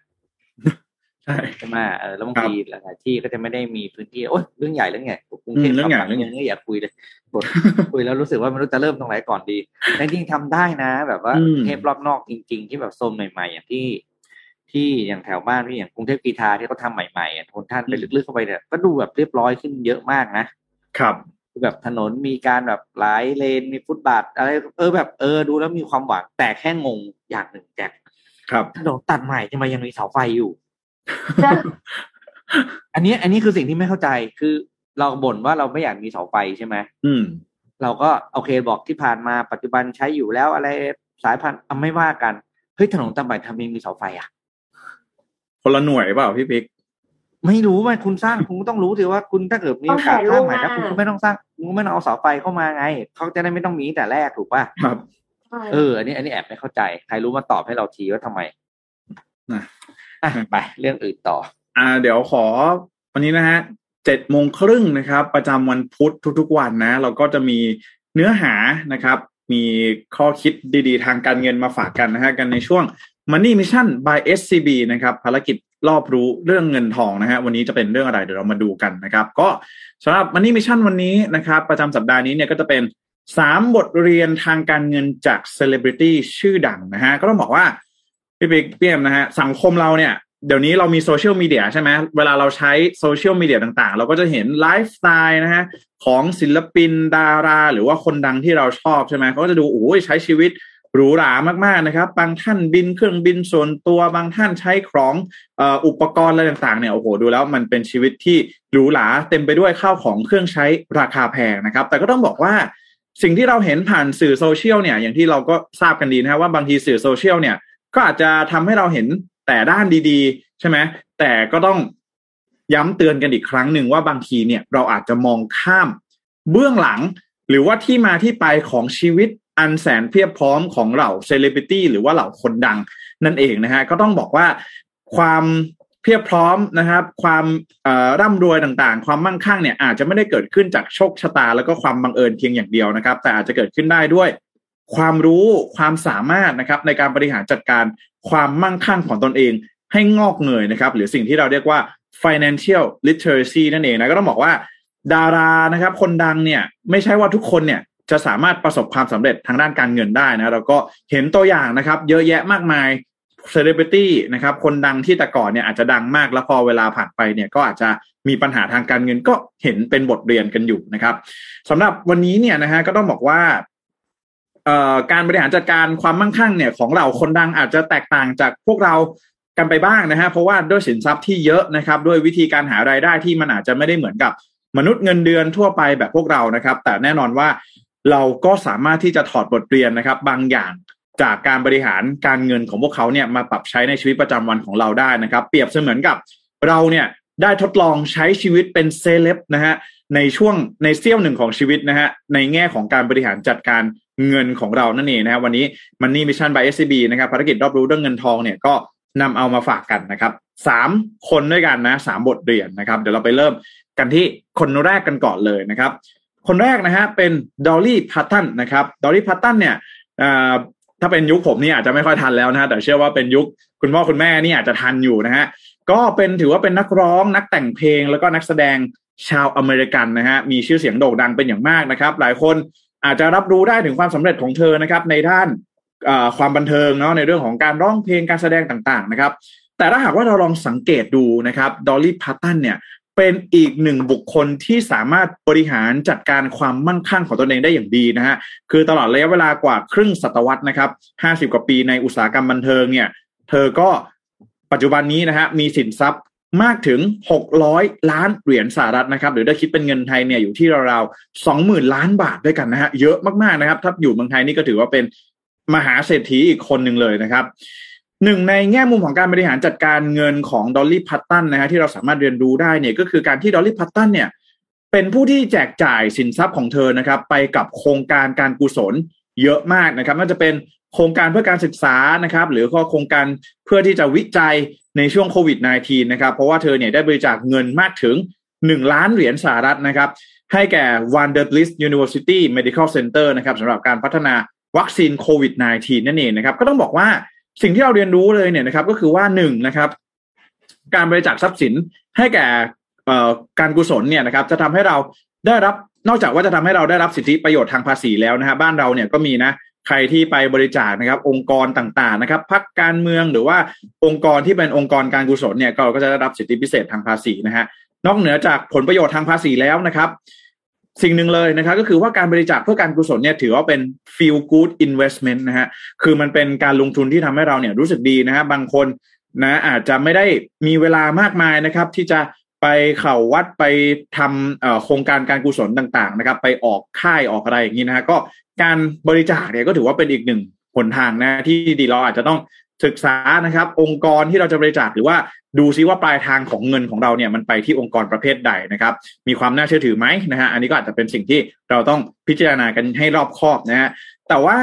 ใช่ใช่ไหมเออแล้วบางทีหลายที่ก็จะไม่ได้มีพื้นที่โอ้ยเรื่องใหญ่เรื่องใหญ่กรุงเทพเรื่องใหญ่เรื่องใหญ่ไม่อยากคุยเลยบทคุยแล้วรู้สึกว่าไม่รู้จะเริ่มตรงไหนก่อนดีแต่จริงทำได้นะ แบบว่าเทพรอบนอกจริง ๆ ที่แบบโซนใหม่ๆอย่างที่ ที่อย่างแถวบ้านที่อย่างกรุงเทพกีทาที่เขาทาใหม่ๆโทนท่านไปลึกๆเข้าไปเนี่ยก็ดูแบบเรียบร้อยขึ้นเยอะมากนะครับแบบถนนมีการแบบหลายเลนมีฟุตบาทอะไรเออแบบเออดูแล้วมีความหวังแต่แค่งงอย่างหนึ่งแจ็คครับถนนตัดใหม่ทำไมยังมีเสาไฟอยู่ อันนี้อันนี้คือสิ่งที่ไม่เข้าใจคือเราบ่นว่าเราไม่อยากมีเสาไฟใช่ไหมอืม เราก็โอเคบอกที่ผ่านมาปัจจุบันใช้อยู่แล้วอะไรสายพันธุ์ไม่ว่ากันเฮ้ยถนนตัดใหม่ทำไมมีเสาไฟอะ คนละหน่วยเปล่าพี่ปิ๊กไม่รู้ไหมคุณสร้างคุณต้องรู้สิว่าคุณถ้าเกิดมีโอกาสสร้างใหม่แล้วคุณก็ไม่ต้องสร้างคุณก็ไม่ต้องเอาเสาไฟเข้ามาไงเขาจะได้ไม่ต้องมีแต่แรกถูกป่ะครับเอออันนี้อันนี้แอบไม่เข้าใจ ใครรู้มาตอบให้เราทีว่าทำไม นะไปเรื่องอื่นต่อ อ่า เดี๋ยวขอวันนี้นะฮะเจ็ดโมงครึ่งนะครับ ประจำวันพุธทุกๆวันนะ เราก็จะมีเนื้อหานะครับ มีข้อคิดดีๆ ทางการเงินมาฝากกันนะฮะกันในช่วง Money Mission by SCB นะครับภารกิจรอบรู้เรื่องเงินทองนะฮะวันนี้จะเป็นเรื่องอะไรเดี๋ยวเรามาดูกันนะครับ ก็สำหรับ Money Mission วันนี้นะครับ ประจำสัปดาห์นี้เนี่ยก็จะเป็นสามบทเรียนทางการเงินจากเซเลบริตี้ชื่อดังนะฮะก็ต้องบอกว่า พี่ปิ๊กพี่เอ็มนะฮะสังคมเราเนี่ยเดี๋ยวนี้เรามีโซเชียลมีเดียใช่ไหมเวลาเราใช้โซเชียลมีเดียต่างๆ เราก็จะเห็นไลฟ์สไตล์นะฮะของศิลปินดารา หรือว่าคนดังที่เราชอบใช่ไหมเขาก็จะดูโอ้ยใช้ชีวิตหรูหรามากๆนะครับ บางท่านบินเครื่องบินส่วนตัวบางท่านใช้ของอุปกรณ์อะไรต่างๆเนี่ยโอ้โหดูแล้วมันเป็นชีวิตที่หรูหราเต็มไปด้วยข้าวของเครื่องใช้ราคาแพงนะครับ แต่ก็ต้องบอกว่าสิ่งที่เราเห็นผ่านสื่อโซเชียลเนี่ยอย่างที่เราก็ทราบกันดีนะว่าบางทีสื่อโซเชียลเนี่ย ก็อาจจะทำให้เราเห็นแต่ด้านดี ๆ ใช่ไหมแต่ก็ต้องย้ำเตือนกันอีกครั้งหนึ่งว่าบางทีเนี่ยเราอาจจะมองข้ามเบื้องหลัง หรือว่าที่มาที่ไปของชีวิตอันแสนเพียบพร้อมของเหล่าเซเลบริตี้หรือว่าเหล่าคนดังนั่นเองนะฮะก็ต้องบอกว่าความเพียบพร้อมนะครับ ความร่ำรวยต่างๆ ความมั่งคั่งเนี่ยอาจจะไม่ได้เกิดขึ้นจากโชคชะตา แล้วก็ความบังเอิญเพียงอย่างเดียวนะครับ แต่อาจจะเกิดขึ้นได้ด้วย ความรู้ความสามารถนะครับในการบริหารจัดการความมั่งคั่งของตนเอง ให้งอกเงยนะครับ หรือสิ่งที่เราเรียกว่า financial literacy นั่นเองนะก็ต้องบอกว่าดารานะครับ คนดังเนี่ยไม่ใช่ว่าทุกคนเนี่ยจะสามารถประสบความสำเร็จทางด้านการเงินได้นะเราก็เห็นตัวอย่างนะครับ เยอะแยะมากมายเซเลบริตี้นะครับคนดังที่แต่ก่อนเนี่ยอาจจะดังมากแล้วพอเวลาผ่านไปเนี่ยก็อาจจะมีปัญหาทางการเงินก็เห็นเป็นบทเรียนกันอยู่นะครับสำหรับวันนี้เนี่ยนะฮะก็ต้องบอกว่า การบริหารจัดการความมั่งคั่งเนี่ยของเราคนดังอาจจะแตกต่างจากพวกเรากันไปบ้างนะฮะเพราะว่าด้วยสินทรัพย์ที่เยอะนะครับ ด้วยวิธีการหารายได้ที่มันอาจจะไม่ได้เหมือนกับมนุษย์เงินเดือนทั่วไปแบบพวกเรานะครับ แต่แน่นอนว่าเราก็สามารถที่จะถอดบทเรียนนะครับ บางอย่างจากการบริหารการเงินของพวกเขาเนี่ยมาปรับใช้ในชีวิตประจำวันของเราได้นะครับ เปรียบเสมือนกับเราเนี่ยได้ทดลองใช้ชีวิตเป็นเซเลบนะฮะในช่วงในเสี้ยวหนึ่งของชีวิตนะฮะในแง่ของการบริหารจัดการ เงินของเรานั่นเองนะวันนี้Money Mission by SCB นะครับภารกิจรอบรู้เรื่องเงินทองเนี่ยก็นำเอามาฝากกันนะครับสามคนด้วยกันนะสามบทเรียนนะครับ เดี๋ยวเราไปเริ่มกันที่คนแรกกันก่อนเลยนะครับ คนแรกนะฮะเป็นดอลลี่พาร์ตันนะครับดอลลี่พาร์ตันเนี่ยถ้าเป็นยุคผมนี่อาจจะไม่ค่อยทันแล้วนะฮะแต่เชื่อว่าเป็นยุคคุณพ่อคุณแม่นี่อาจจะทันอยู่นะฮะก็เป็นถือว่าเป็นนักร้องนักแต่งเพลงแล้วก็นักแสดงชาวอเมริกันนะฮะมีชื่อเสียงโด่งดังเป็นอย่างมากนะครับ หลายคน อาจจะรับรู้ได้ถึงความสำเร็จของเธอนะครับ ในด้านความบันเทิงเนาะในเรื่องของการร้องเพลงการแสดงต่างๆนะครับ แต่ถ้าหากว่าเราลองสังเกตดูนะครับดอลลี่พาตันเนี่ยเป็นอีกหนึ่งบุคคลที่สามารถบริหารจัดการความมั่งคั่งของตนเองได้อย่างดีนะฮะคือตลอดระยะเวลากว่าครึ่งศตวรรษนะครับห้าสิบกว่าปีในอุตสาหกรรมบันเทิงเนี่ย เธอก็ปัจจุบันนี้นะฮะมีสินทรัพย์ มากถึง 600 ล้านเหรียญสหรัฐนะครับ หรือถ้าคิดเป็นเงินไทยเนี่ยอยู่ที่ราวๆ20,000 ล้านบาทด้วยกันนะฮะเยอะมากๆนะครับ ถ้าอยู่เมืองไทยนี่ก็ถือว่าเป็นมหาเศรษฐีอีกคนหนึ่งเลยนะครับหนึ่งในแง่มุมของการบริหารจัดการเงินของดอลลี่พาร์ตันนะฮะที่เราสามารถเรียนรู้ได้เนี่ยก็คือการที่ดอลลี่พาร์ตันเนี่ยเป็นผู้ที่แจกจ่ายสินทรัพย์ของเธอนะครับ ไปกับโครงการการกุศลเยอะมากนะครับน่าจะเป็น โครงการเพื่อการศึกษานะครับ หรือก็โครงการเพื่อที่จะวิจัยในช่วงโควิด -19 นะครับ เพราะว่าเธอเนี่ยได้บริจาคเงินมากถึง 1 ล้านเหรียญสหรัฐนะครับ ให้แก่ Vanderbilt University Medical Center นะครับสำหรับการพัฒนาวัคซีนโควิด -19 นั่นเองนะครับ ก็ต้องบอกว่าสิ่งที่เราเรียนรู้เลยเนี่ยนะครับ ก็คือว่าหนึ่งนะครับ การบริจาคทรัพย์สินให้แก่การกุศลเนี่ยนะครับ จะทำให้เราได้รับนอกจากว่าจะทำให้เราได้รับสิทธิประโยชน์ทางภาษีแล้วนะฮะบ้านเราเนี่ยก็มีนะ ใครที่ไปบริจาคนะครับ องค์กรต่างๆนะครับพักการเมืองหรือว่าองค์กรที่เป็นองค์กรการกุศลเนี่ยก็จะได้รับสิทธิพิเศษทางภาษีนะฮะนอกเหนือจากผลประโยชน์ทางภาษีแล้วนะครับ สิ่งหนึ่งเลยนะครับ ก็คือว่าการบริจาคเพื่อการกุศลเนี่ยถือว่าเป็น feel good investment นะฮะคือมันเป็นการลงทุนที่ทำให้เราเนี่ยรู้สึกดีนะฮะบางคนนะอาจจะไม่ได้มีเวลามากมายนะครับ ที่จะ ไปเข่าวัดไปทำโครงการการกุศลต่างๆนะครับ ไปออกค่ายออกอะไรอย่างนี้นะฮะก็การบริจาคเนี่ยก็ถือว่าเป็นอีกหนึ่งหนทางนะที่ดีเราอาจจะต้องศึกษานะครับ องค์กรที่เราจะบริจาคหรือว่าดูซิว่าปลายทางของเงินของเราเนี่ยมันไปที่องค์กรประเภทใดนะครับ มีความน่าเชื่อถือไหมนะฮะอันนี้ก็อาจจะเป็นสิ่งที่เราต้องพิจารณากันให้รอบคอบนะฮะแต่ว่า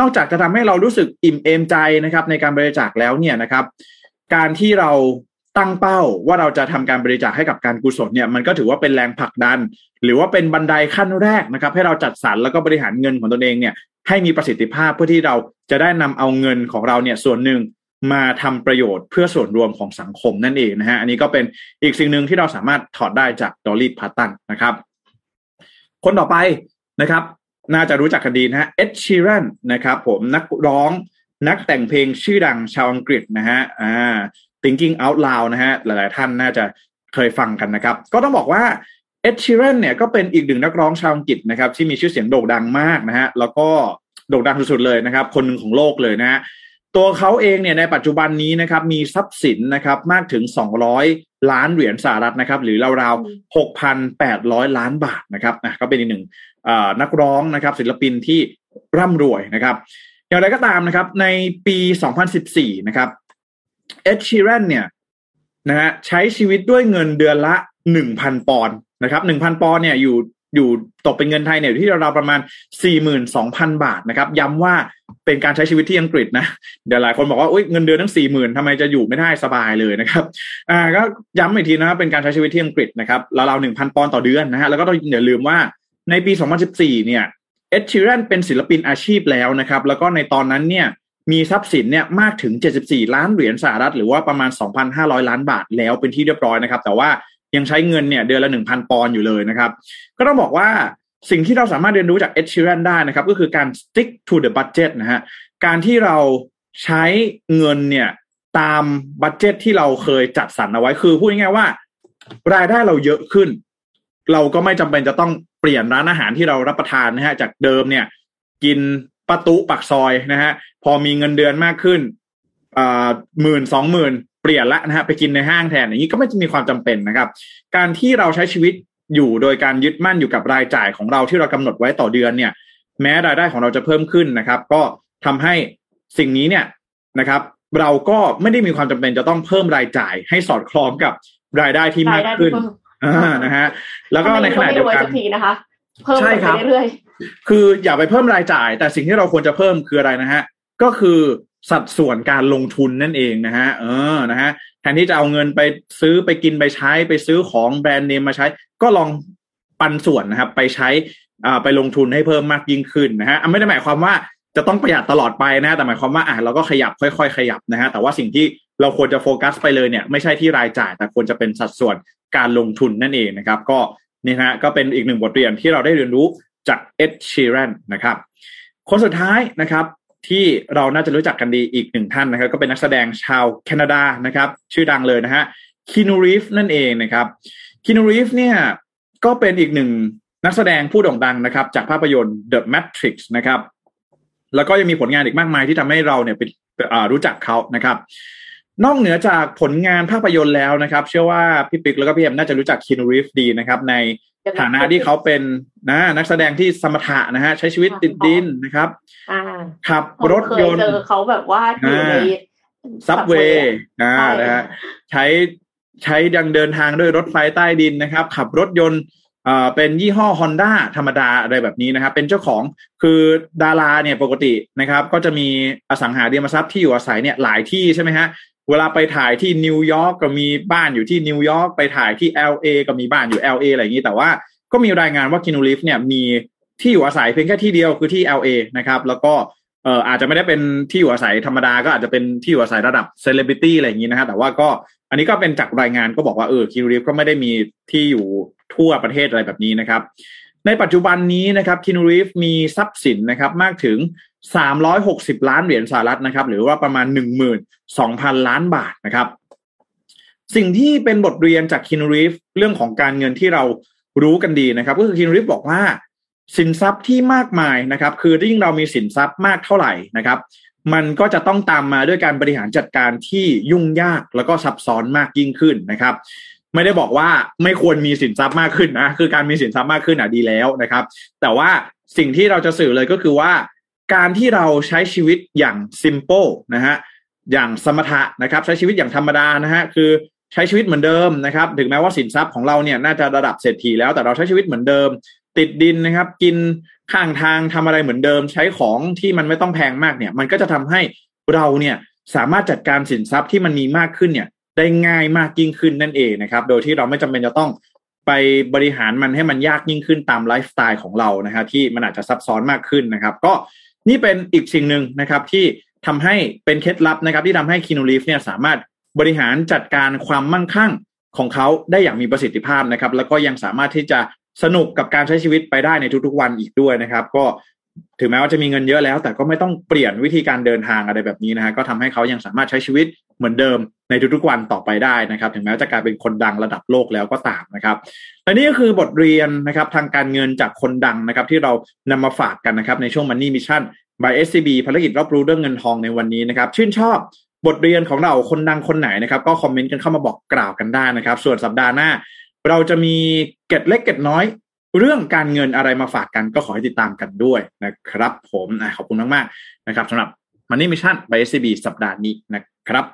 นอกจากจะทำให้เรารู้สึกอิ่มเอมใจนะครับ ในการบริจาคแล้วเนี่ยนะครับ การที่เรา ตั้งเป้าว่าเราจะทำการบริจาคให้กับการกุศลเนี่ยมันก็ถือว่าเป็นแรงผลักดัน หรือว่าเป็นบันไดขั้นแรกนะครับ ให้เราจัดสรรแล้วก็บริหารเงินของตนเองเนี่ยให้มีประสิทธิภาพเพื่อที่เราจะได้นำเอาเงินของเราเนี่ยส่วนหนึ่งมาทำประโยชน์เพื่อส่วนรวมของสังคมนั่นเองนะฮะอันนี้ก็เป็นอีกสิ่งหนึ่งที่เราสามารถถอดได้จากดอลลี่พัตตันนะครับ คนต่อไปนะครับ น่าจะรู้จักกันดีนะฮะเอ็ดชีรันนะครับ ผมนักร้องนักแต่งเพลงชื่อดังชาวอังกฤษนะฮะอ่า Thinking Out Loud นะฮะหลายๆท่านน่าจะเคยฟังกันนะครับ ก็ต้องบอกว่าเอ็ดชีรันเนี่ยก็เป็นอีกหนึ่งนักร้องชาวอังกฤษนะครับที่มีชื่อเสียงโด่งดังมากนะฮะแล้วก็โด่งดังสุดๆเลยนะครับ คนหนึ่งของโลกเลยนะฮะตัวเขาเองเนี่ยในปัจจุบันนี้นะครับมีทรัพย์สินนะครับมากถึง 200 ล้านเหรียญสหรัฐนะครับ หรือราวๆ 6,800 ล้านบาทนะครับอะก็เป็นอีกหนึ่งนักร้องนะครับ ศิลปินที่ร่ำรวยนะครับ อย่างไรก็ตามนะครับ ในปี 2014 นะครับ เอ็ดชีแรนเนี่ยนะฮะใช้ชีวิตด้วยเงินเดือนละหนึ่งพันปอนด์นะครับหนึ่งพันปอนด์เนี่ยอยู่อยู่ตกเป็นเงินไทยเนี่ยอยู่ที่เราประมาณสี่หมื่นสองพันบาทนะครับ ย้ำว่าเป็นการใช้ชีวิตที่อังกฤษนะเดี๋ยวหลายคนบอกว่าเงินเดือนทั้งสี่หมื่นทำไมจะอยู่ไม่ได้สบายเลยนะครับอ่าก็ย้ำอีกทีนะเป็นการใช้ชีวิตที่อังกฤษนะครับเราเราหนึ่งพันปอนด์ต่อเดือนนะฮะแล้วก็ต้องอย่าลืมว่าในปีสองพันสิบสี่เนี่ยเอ็ดชีแรนเป็นศิลปินอาชีพแล้วนะครับ แล้วก็ในตอนนั้นเนี่ย มีทรัพย์สินเนี่ยมากถึง 74 ล้านเหรียญสหรัฐ หรือว่าประมาณ 2,500 ล้านบาทแล้วเป็นที่เรียบร้อยนะครับ แต่ว่ายังใช้เงินเนี่ยเดือนละ 1,000 ปอนด์อยู่เลยนะครับ ก็ต้องบอกว่าสิ่งที่เราสามารถเรียนรู้จากเอ็ดชิรันได้นะครับ ก็คือการ stick to the budget นะฮะการที่เราใช้เงินเนี่ยตามบัตเจตที่เราเคยจัดสรรเอาไว้คือพูดง่ายๆว่า รายได้เราเยอะขึ้น เราก็ไม่จำเป็นจะต้องเปลี่ยนร้านอาหารที่เรารับประทานนะฮะจากเดิมเนี่ย กิน ประตูปักซอยนะฮะ พอมีเงินเดือนมากขึ้นอ่าหมื่นสองหมื่นเปลี่ยนละนะฮะไปกินในห้างแทนอย่างนี้ก็ไม่จะมีความจำเป็นนะครับ การที่เราใช้ชีวิตอยู่โดยการยึดมั่นอยู่กับรายจ่ายของเราที่เรากำหนดไว้ต่อเดือนเนี่ย แม้รายได้ของเราจะเพิ่มขึ้นนะครับ ก็ทำให้สิ่งนี้เนี่ยนะครับ เราก็ไม่ได้มีความจำเป็นจะต้องเพิ่มรายจ่าย ให้สอดคล้องกับรายได้ที่มากขึ้นอ่านะฮะแล้วก็ในขณะเดียวกันนะคะเพิ่มไปเรื่อย คืออย่าไปเพิ่มรายจ่าย แต่สิ่งที่เราควรจะเพิ่มคืออะไรนะฮะ ก็คือสัดส่วนการลงทุนนั่นเองนะฮะ เออ นะฮะ แทนที่จะเอาเงินไปซื้อไปกินไปใช้ไปซื้อของแบรนด์เนมมาใช้ ก็ลองปันส่วนนะครับ ไปใช้อ่าไปลงทุนให้เพิ่มมากยิ่งขึ้นนะฮะไม่ได้หมายความว่าจะต้องประหยัดตลอดไปนะ แต่หมายความว่าอะเราก็ขยับค่อย ๆ ขยับนะฮะ แต่ว่าสิ่งที่เราควรจะโฟกัสไปเลยเนี่ย ไม่ใช่ที่รายจ่าย แต่ควรจะเป็นสัดส่วนการลงทุนนั่นเองนะครับ ก็นี่ฮะก็เป็นอีกหนึ่งบทเรียนที่เราได้เรียนรู้ จากเอ็ดชีแรนนะครับ คนสุดท้ายนะครับที่เราน่าจะรู้จักกันดีอีกหนึ่งท่านนะครับ ก็เป็นนักแสดงชาวแคนาดานะครับ ชื่อดังเลยนะฮะคีนูรีฟนั่นเองนะครับคีนูรีฟเนี่ยก็เป็นอีกหนึ่งนักแสดงผู้โด่งดังนะครับ จากภาพยนตร์ The Matrix นะครับ แล้วก็ยังมีผลงานอีกมากมายที่ทำให้เราเนี่ยเป็นรู้จักเขานะครับ นอกเหนือจากผลงานภาพยนตร์แล้วนะครับ เชื่อว่าพี่ปิ๊กแล้วก็พี่เอ็มน่าจะรู้จักคีนูรีฟดีนะครับ ใน ฐานะที่เขาเป็นนะนักแสดงที่สมถะนะฮะ ใช้ชีวิตติดดินนะครับขับรถยนต์เจอเขาแบบว่าอยู่ในซับเวย์นะนะฮะใช้ใช้ยังเดินทางด้วยรถไฟใต้ดินนะครับ ขับรถยนต์เป็นยี่ห้อ Honda ธรรมดาอะไรแบบนี้นะครับ เป็นเจ้าของคือดาราเนี่ยปกตินะครับ ก็จะมีอสังหาริมทรัพย์ที่อยู่อาศัยเนี่ยหลายที่ใช่ไหมฮะ เวลาไปถ่ายที่นิวยอร์กก็มีบ้านอยู่ที่นิวยอร์กไปถ่ายที่ LA ก็มีบ้านอยู่ LA อะไรอย่างนี้แต่ว่าก็มีรายงานว่าคินูลิฟเนี่ยมีที่อยู่อาศัยเพียงแค่ที่เดียวคือที่ LA นะครับ แล้วก็เอ่ออาจจะไม่ได้เป็นที่อยู่อาศัยธรรมดาก็อาจจะเป็นที่อยู่อาศัยระดับเซเลบริตี้อะไรอย่างนี้นะฮะแต่ว่าก็อันนี้ก็เป็นจากรายงานก็บอกว่าเออคินูลิฟก็ไม่ได้มีที่อยู่ทั่วประเทศอะไรแบบนี้นะครับ ในปัจจุบันนี้นะครับคินูรีฟมีทรัพย์สินนะครับมากถึง 360ล้านเหรียญสหรัฐนะครับ หรือว่าประมาณ12,000ล้านบาทนะครับ สิ่งที่เป็นบทเรียนจากคินรีฟเรื่องของการเงินที่เรารู้กันดีนะครับ ก็คือคินรีฟบอกว่า สินทรัพย์ที่มากมายนะครับ คือยิ่งเรามีสินทรัพย์มากเท่าไหร่นะครับ มันก็จะต้องตามมาด้วยการบริหารจัดการที่ยุ่งยากแล้วก็ซับซ้อนมากยิ่งขึ้นนะครับไม่ได้บอกว่าไม่ควรมีสินทรัพย์มากขึ้นนะคือการมีสินทรัพย์มากขึ้นอะดีแล้วนะครับ แต่ว่าสิ่งที่เราจะสื่อเลยก็คือว่า การที่เราใช้ชีวิตอย่างซิมเปิลนะฮะอย่างสมถะนะครับ ใช้ชีวิตอย่างธรรมดานะฮะคือใช้ชีวิตเหมือนเดิมนะครับ ถึงแม้ว่าสินทรัพย์ของเราเนี่ยน่าจะระดับเศรษฐีแล้วแต่เราใช้ชีวิตเหมือนเดิม ติดดินนะครับ กินข้างทางทำอะไรเหมือนเดิม ใช้ของที่มันไม่ต้องแพงมากเนี่ย มันก็จะทำให้เราเนี่ยสามารถจัดการสินทรัพย์ที่มันมีมากขึ้นเนี่ยได้ง่ายมากยิ่งขึ้นนั่นเองนะครับ โดยที่เราไม่จำเป็นจะต้องไปบริหารมันให้มันยากยิ่งขึ้นตามไลฟ์สไตล์ของเรานะครับที่มันอาจจะซับซ้อนมากขึ้นนะครับ ก็ นี่เป็นอีกสิ่งหนึ่งนะครับที่ทำให้เป็นเคล็ดลับนะครับ ที่ทำให้คินูลีฟเนี่ยสามารถบริหารจัดการความมั่งคั่งของเขาได้อย่างมีประสิทธิภาพนะครับ แล้วก็ยังสามารถที่จะสนุกกับการใช้ชีวิตไปได้ในทุกๆวันอีกด้วยนะครับ ก็ ถึงแม้ว่าจะมีเงินเยอะแล้ว แต่ก็ไม่ต้องเปลี่ยนวิธีการเดินทางอะไรแบบนี้นะฮะก็ทำให้เขายังสามารถใช้ชีวิตเหมือนเดิมในทุกๆวันต่อไปได้นะครับ ถึงแม้จะกลายเป็นคนดังระดับโลกแล้วก็ตามนะครับและนี่ก็คือบทเรียนนะครับทางการเงินจากคนดังนะครับ ที่เรานำมาฝากกันนะครับในช่วง Money Mission by SCB ภารกิจรอบรู้เรื่องเงินทองในวันนี้นะครับ ชื่นชอบบทเรียนของเราคนดังคนไหนนะครับ ก็คอมเมนต์กันเข้ามาบอกกล่าวกันได้นะครับ ส่วนสัปดาห์หน้า เราจะมีเก็ดเล็กเก็ดน้อย เรื่องการเงินอะไรมาฝากกันก็ขอให้ติดตามกันด้วยนะครับ ผมขอบคุณมากๆนะครับสำหรับ Money Mission by SCB สัปดาห์นี้นะครับ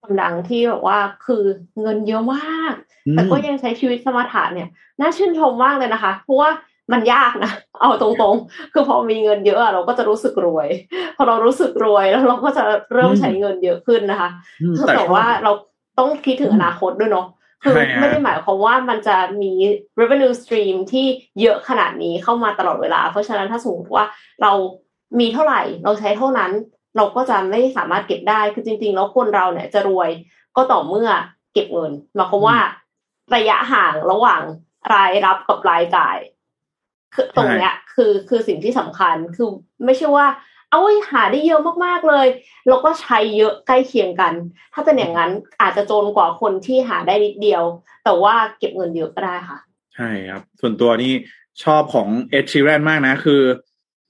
คนดังที่บอกว่าคือเงินเยอะมาก แต่ก็ยังใช้ชีวิตสมถะเนี่ย น่าชื่นชมมากเลยนะคะ เพราะว่ามันยากนะ เอาตรงๆ คือพอมีเงินเยอะเราก็จะรู้สึกรวย พอเรารู้สึกรวยแล้วเราก็จะเริ่มใช้เงินเยอะขึ้นนะคะ แต่ว่าเราต้องคิดถึงอนาคตด้วยเนาะ คือไม่ได้หมายความว่ามันจะมี revenue stream ที่เยอะขนาดนี้เข้ามาตลอดเวลา เพราะฉะนั้นถ้าสมมติว่าเรามีเท่าไหร่เราใช้เท่านั้น เราก็จะไม่สามารถเก็บได้คือจริง ๆ แล้วคนเราเนี่ยจะรวยก็ต่อเมื่อเก็บเงินหมายความว่า ระยะห่างระหว่างรายรับกับรายจ่ายคือตรงเนี้ยคือคือสิ่งที่สำคัญคือไม่ใช่ว่า เอาหาได้เยอะมากๆเลย แล้วก็ใช้เยอะใกล้เคียงกัน ถ้าเป็นอย่างนั้นอาจจะจนกว่าคนที่หาได้นิดเดียว แต่ว่าเก็บเงินเยอะก็ได้ค่ะ ใช่ครับ ส่วนตัวนี่ชอบของเอ็ดชีแรนมากนะ คือ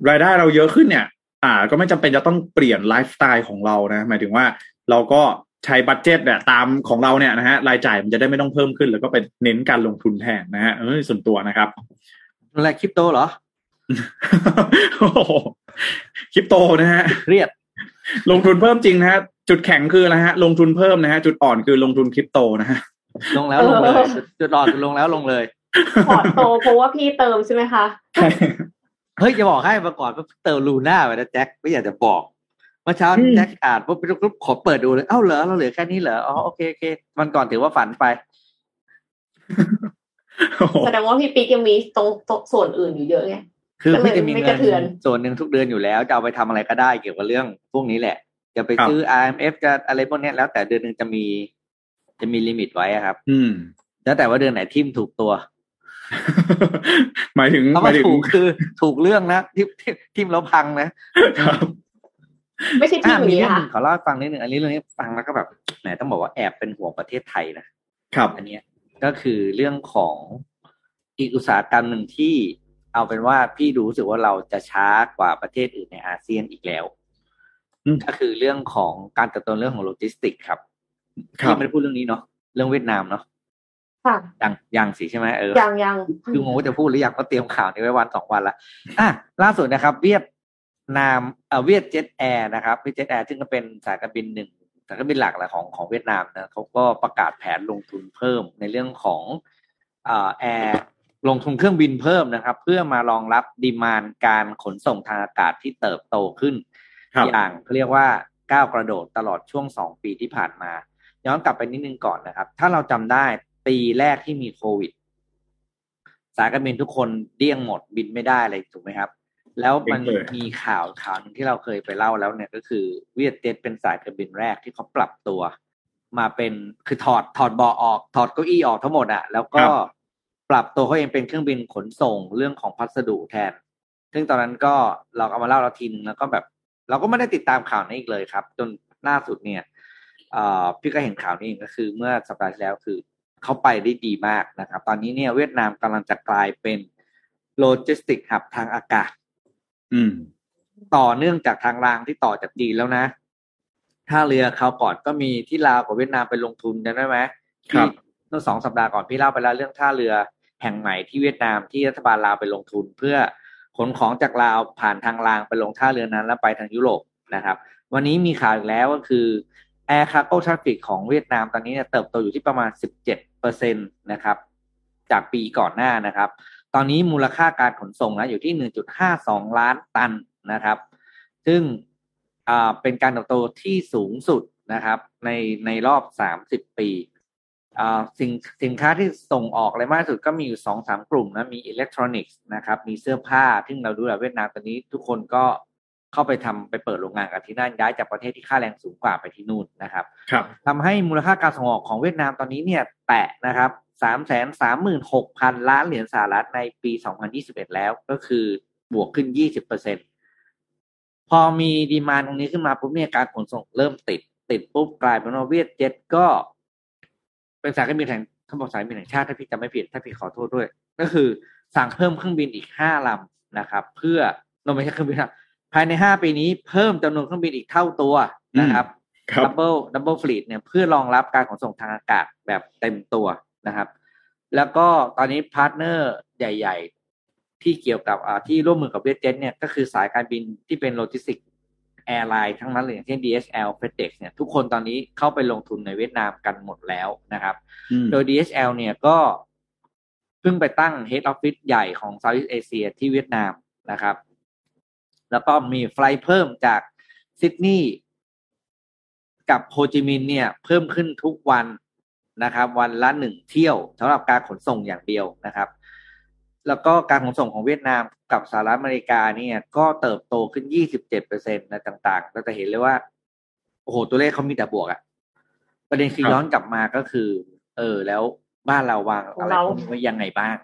รายได้เราเยอะขึ้นเนี่ย อ่า ก็ไม่จำเป็นจะต้องเปลี่ยนไลฟ์สไตล์ของเรานะ หมายถึงว่าเราก็ใช้ budget เนี่ยตามของเราเนี่ยนะฮะรายจ่ายมันจะได้ไม่ต้องเพิ่มขึ้น แล้วก็ไปเน้นการลงทุนแทนนะฮะเออส่วนตัวนะครับอะไรคริปโตเหรอ คริปโตนะฮะเรียด ลงทุนเพิ่มจริงนะฮะจุดแข็งคืออะไรฮะ ลงทุนเพิ่มนะฮะจุดอ่อนคือลงทุนคริปโตนะฮะลงแล้วลงเลย จุดอ่อนลงแล้วลงเลยพอร์ตโตเพราะว่าพี่เติมใช่ไหมคะเฮ้ยจะบอกให้มาก่อนเติมลูน่าไปนะแจ็คไม่อยากจะบอกเมื่อเช้าแจ็คอ่านปุ๊บปุ๊บขอเปิดดูเลยเอ้าเหรอเราเหลือแค่นี้เหรออ๋อโอเคโอเคมันก่อนถือว่าฝันไปแสดงว่าพี่ปิ๊กยังมีตรงส่วนอื่นอยู่เยอะไง คือก็เลยพี่จะมีไม่เงิกระเทือนส่วนหนึ่งทุกเดือนอยู่แล้วจะเอาไปทำอะไรก็ได้เกี่ยวกับเรื่องพวกนี้แหละ จะไปครับซื้อ IMF จะอะไรพวกเนี้ยแล้วแต่เดือนหนึ่งจะมี จะมีลิมิตไว้อะครับ อืม แล้วแต่ว่าเดือนไหนทิมถูกตัว หมายถึงเพราะหมาว่ายถึงถูกคือถูกเรื่องนะทิมทิมทิมแล้วพังนะครับ ไม่ใช่ที่อะอย่างมีนี้เรื่องนะหนึ่งขอเล่าให้ฟังนิดหนึ่งอันนี้เรื่องนี้ฟังแล้วก็แบบแหมต้องบอกว่าแอบเป็นห่วงประเทศไทยนะครับ อันเนี้ยก็คือเรื่องของอีกอุตสาหกรรมหนึ่งที่ เอาเป็นว่าพี่ดูรู้สึกว่าเราจะช้ากว่าประเทศอื่นในอาเซียนอีกแล้วอืมก็คือเรื่องของการเติบโตเรื่องของโลจิสติกส์ครับครับพี่ไม่ได้พูดเรื่องนี้เนาะเรื่องเวียดนามเนาะค่ะยังยังสิใช่ไหมเออยังยังคืองงว่าจะพูดหรือยังก็เตรียมข่าวนี้ไว้วันสองวันละอะล่าสุดนะครับ เวียดนามเอ่อเวียดเจ็ตแอร์นะครับเวียดเจ็ตแอร์ซึ่งก็เป็นสายการบินหนึ่งสายการบินหลักแหละของของเวียดนามนะเขาก็ประกาศแผนลงทุนเพิ่มในเรื่องของเอ่อแอร์ ลงทุนเครื่องบินเพิ่มนะครับ เพื่อมารองรับดีมานการขนส่งทางอากาศที่เติบโตขึ้นครับอย่างเขาเรียกว่าก้าวกระโดดตลอดช่วงสองปีที่ผ่านมา ย้อนกลับไปนิดนึงก่อนนะครับ ถ้าเราจำได้ปีแรกที่มีโควิด สายการบินทุกคนเดี้ยงหมดบินไม่ได้เลยถูกไหมครับ แล้วมันเห็นเลยมีข่าวข่าวหนึ่งที่เราเคยไปเล่าแล้วเนี่ยก็คือเวียดเจ็ตเป็นสายการบินแรกที่เขาปรับตัว มาเป็นคือถอดถอดเบาะออก ถอดเก้าอี้ออกทั้งหมดอะแล้วก็ ปรับตัวเขาเองเป็นเครื่องบินขนส่งเรื่องของพัสดุแทน ซึ่งตอนนั้นก็เราเอามาเล่าเราทีนึงแล้วก็แบบ เราก็ไม่ได้ติดตามข่าวนี้อีกเลยครับ จนล่าสุดเนี่ยเอ่อพี่ก็เห็นข่าวนี้เองก็คือเมื่อสัปดาห์ที่แล้วคือเขาไปได้ดีมากนะครับ ตอนนี้เนี่ยเวียดนามกำลังจะกลายเป็นโลจิสติกหับทางอากาศ อืม ต่อเนื่องจากทางรางที่ต่อจากจีนแล้วนะท่าเรือคราวก่อนก็มีที่ลาวกับเวียดนามไปลงทุนกันได้ไหมครับที่เมื่อสองสัปดาห์ก่อนพี่เล่าไปแล้วเรื่องท่าเรือ แห่งใหม่ที่เวียดนามที่รัฐบาลลาวไปลงทุน เพื่อขนของจากลาวผ่านทางรางไปลงท่าเรือนั้น แล้วไปทางยุโรปนะครับ วันนี้มีข่าวอีกแล้วก็คือ Air Cargo Traffic ของเวียดนามตอนนี้เนี่ยเติบโตอยู่ที่ประมาณ 17เปอร์เซ็นตนะครับจากปีก่อนหน้านะครับ ตอนนี้มูลค่าการขนส่งนะอยู่ที่ 1.52 ล้านตันนะครับ ซึ่งเป็นการเติบโตที่สูงสุดนะครับในในรอบ 30 ปี สินสินค้าที่ส่งออกเลยมากที่สุดก็มีอยู่สองสามกลุ่มนะมีอิเล็กทรอนิกส์นะครับมีเสื้อผ้าซึ่งเราดูแลวเวียดนามตอนนี้ทุกคนก็เข้าไปทำไปเปิดโรงงานกันที่นั่นย้ายจากประเทศที่ค่าแรงสูงกว่าไปที่นู่นนะครับครับทำให้มูลค่าการส่งออกของเวียดนามตอนนี้เนี่ยแตะนะครับสามแสนสามหมื่นหกพันล้านเหรียญสหรัฐในปีสองพันยี่สิบเอ็ดแล้วก็คือบวกขึ้นยี่สิบเปอร์เซ็นพอมีดีมานตรงนี้ขึ้นมาปุ๊บเนี่ยการขนส่งเริ่มติด ติดปุ๊บกลายเป็นว่าเวียดเจ็ตก็ เป็นสายการบินแห่งเขาบอกสายการบินแห่งชาติถ้าพี่จำไม่ผิดถ้าพี่ขอโทษด้วย ก็คือสั่งเพิ่มเครื่องบินอีกห้าลำนะครับ เพื่อเราไม่ใช่เครื่องบินครับภายในห้าปีนี้เพิ่มจำนวนเครื่องบินอีกเท่าตัวนะครับครับ double double fleet เนี่ยเพื่อรองรับการขนส่งทางอากาศแบบเต็มตัวนะครับ แล้วก็ตอนนี้ partner ใหญ่ ๆ ที่เกี่ยวกับอ่าที่ร่วมมือกับเวียดเจ็ตเนี่ยก็คือสายการบินที่เป็น logistic airline ทั้งนั้นเลยอย่างเช่น DHL FedEx เนี่ยทุกคนตอนนี้เข้าไปลงทุนในเวียดนามกันหมดแล้วนะครับอืมโดย DHL เนี่ยก็เพิ่งไปตั้ง Head Office ใหญ่ของ Southeast Asia ที่เวียดนามนะครับ แล้วก็มี flight เพิ่มจากซิดนีย์กับโฮจิมินห์เนี่ย เพิ่มขึ้นทุกวันนะครับ วันละหนึ่งเที่ยวสำหรับการขนส่งอย่างเดียวนะครับ แล้วก็การขนส่งของเวียดนามกับสหรัฐอเมริกาเนี่ย ก็เติบโตขึ้น 27เปอร์เซ็นต์นะต่างๆ เราจะเห็นเลยว่า โอ้โห ตัวเลขเขามีแต่บวกอะประเด็นคือครับย้อนกลับมาก็คือ เออ แล้วบ้านเราวางอะไรเราพวกนี้ไว้ยังไงบ้าง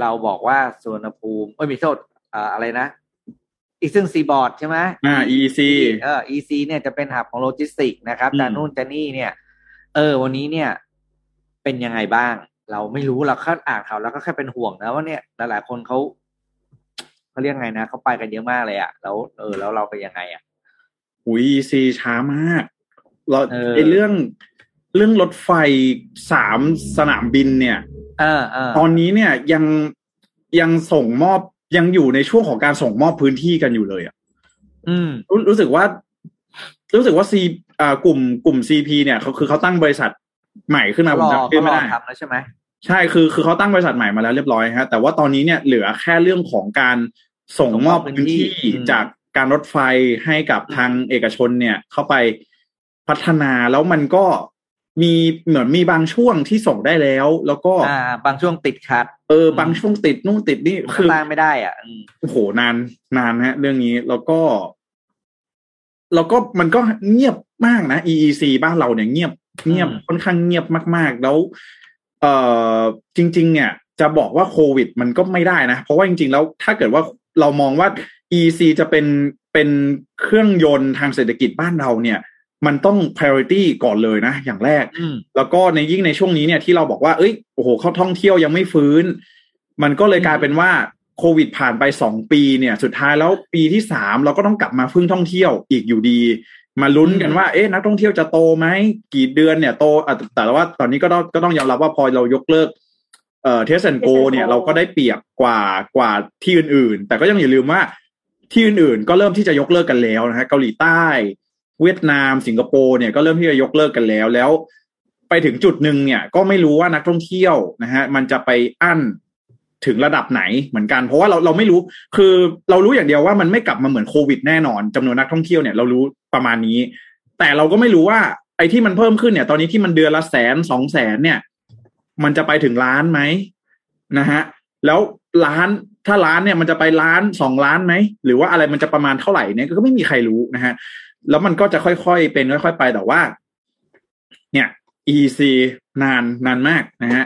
เราบอกว่าสวนภูมิเอ้ยไมีโทษอ่าอะไรนะอีซึ่งซีบอร์ดใช่ไหมอ่า EC เออ EC เนี่ยจะเป็นหับของโลจิสติกนะครับอืมแต่นู่นแต่นี่เนี่ย เออ วันนี้เนี่ย เป็นยังไงบ้าง เราไม่รู้เราแค่อ่านข่าวแล้วก็แค่เป็นห่วงนะว่าเนี่ยหลายๆคนเขาเขาเรียกไงนะเขาไปกันเยอะมากเลยอะแล้วเออ แล้วเราไปยังไงอะอุ้ย EC ช้ามากเราเออไอเรื่องเรื่องรถไฟสามสนามบินเนี่ยเออเออตอนนี้เนี่ยยังยังส่งมอบยังอยู่ในช่วงของการส่งมอบพื้นที่กันอยู่เลยอะอืมรู้รู้สึกว่า รู้สึกว่าซีอ่ากลุ่มกลุ่มซีพีเนี่ยเขาคือเขาตั้งบริษัท ใหม่ขึ้นมาผมรอจำชื่อรไม่อได้ทำแล้วใช่ไหมใช่คือคือเขาตั้งบริษัทใหม่มาแล้วเรียบร้อยฮะแต่ว่าตอนนี้เนี่ยเหลือแค่เรื่องของการส่งมอบพื้นที่จากการรถไฟให้กับทางเอกชนเนี่ย เข้าไปพัฒนาแล้วมันก็มีเหมือนมีบางช่วงที่ส่งได้แล้ว แล้วก็อ่า บางช่วงติดคัดเออบางช่วงติดนู่นติดนี่คืคืออตั้งไม่ได้ อะอืมโอ้โหนานนานฮะ เรื่องนี้แล้วก็ แล้วก็มันก็เงียบมากนะ EEC บ้านเราเนี่ยเงียบ เงียบค่อนข้างเงียบมาก ๆ แล้ว เอ่อจริง ๆ เนี่ย จะบอกว่าโควิด มันก็ไม่ได้นะ เพราะว่าจริง ๆ แล้วถ้าเกิดว่าเรามองว่า EEC จะเป็นเป็นเครื่องยนต์ทางเศรษฐกิจบ้านเราเนี่ยมันต้อง priority ก่อนเลยนะ อย่างแรกอืมแล้วก็ในยิ่งในช่วงนี้เนี่ยที่เราบอกว่าเอ้ยโอ้โหเขาท่องเที่ยวยังไม่ฟื้น มันก็เลยกลายเป็นว่าโควิดผ่านไปสองปีเนี่ย สุดท้ายแล้วปีที่สามเราก็ต้องกลับมาพึ่งท่องเที่ยวอีกอยู่ดี มาลุ้นกันว่าเอ๊ะนักท่องเที่ยวจะโตไหมกี่เดือนเนี่ยโตอะแต่ว่าตอนนี้ก็ต้องก็ต้องยอมรับว่าพอเรายกเลิกเอ่อเทสแอนโก Test and Go เนี่ยเราก็ได้เปรียบกว่ากว่าที่อื่นๆ แต่ก็ยังอย่าลืมว่าที่อื่นๆ ก็เริ่มที่จะยกเลิกกันแล้วนะฮะเกาหลีใต้ เวียดนามสิงคโปร์เนี่ยก็เริ่มที่จะยกเลิกกันแล้วแล้ว ไปถึงจุดหนึ่งเนี่ย ก็ไม่รู้ว่านักท่องเที่ยวนะฮะมันจะไปอั้น ถึงระดับไหนเหมือนกัน เพราะว่าเราเราไม่รู้ คือเรารู้อย่างเดียวว่ามันไม่กลับมาเหมือนโควิดแน่นอนจำนวนนักท่องเที่ยวเนี่ยเรารู้ประมาณนี้ แต่เราก็ไม่รู้ว่าไอ้ที่มันเพิ่มขึ้นเนี่ย ตอนนี้ที่มันเดือนละแสนสองแสนเนี่ย มันจะไปถึงล้านไหมนะฮะแล้วล้านถ้าล้านเนี่ยมันจะไปล้านสองล้านไหมหรือว่าอะไรมันจะประมาณเท่าไหร่เนี่ยก็ไม่มีใครรู้นะฮะแล้วมันก็จะค่อยๆเป็นค่อย ๆ ไปแต่ว่า เนี่ย EC นานนานมากนะฮะ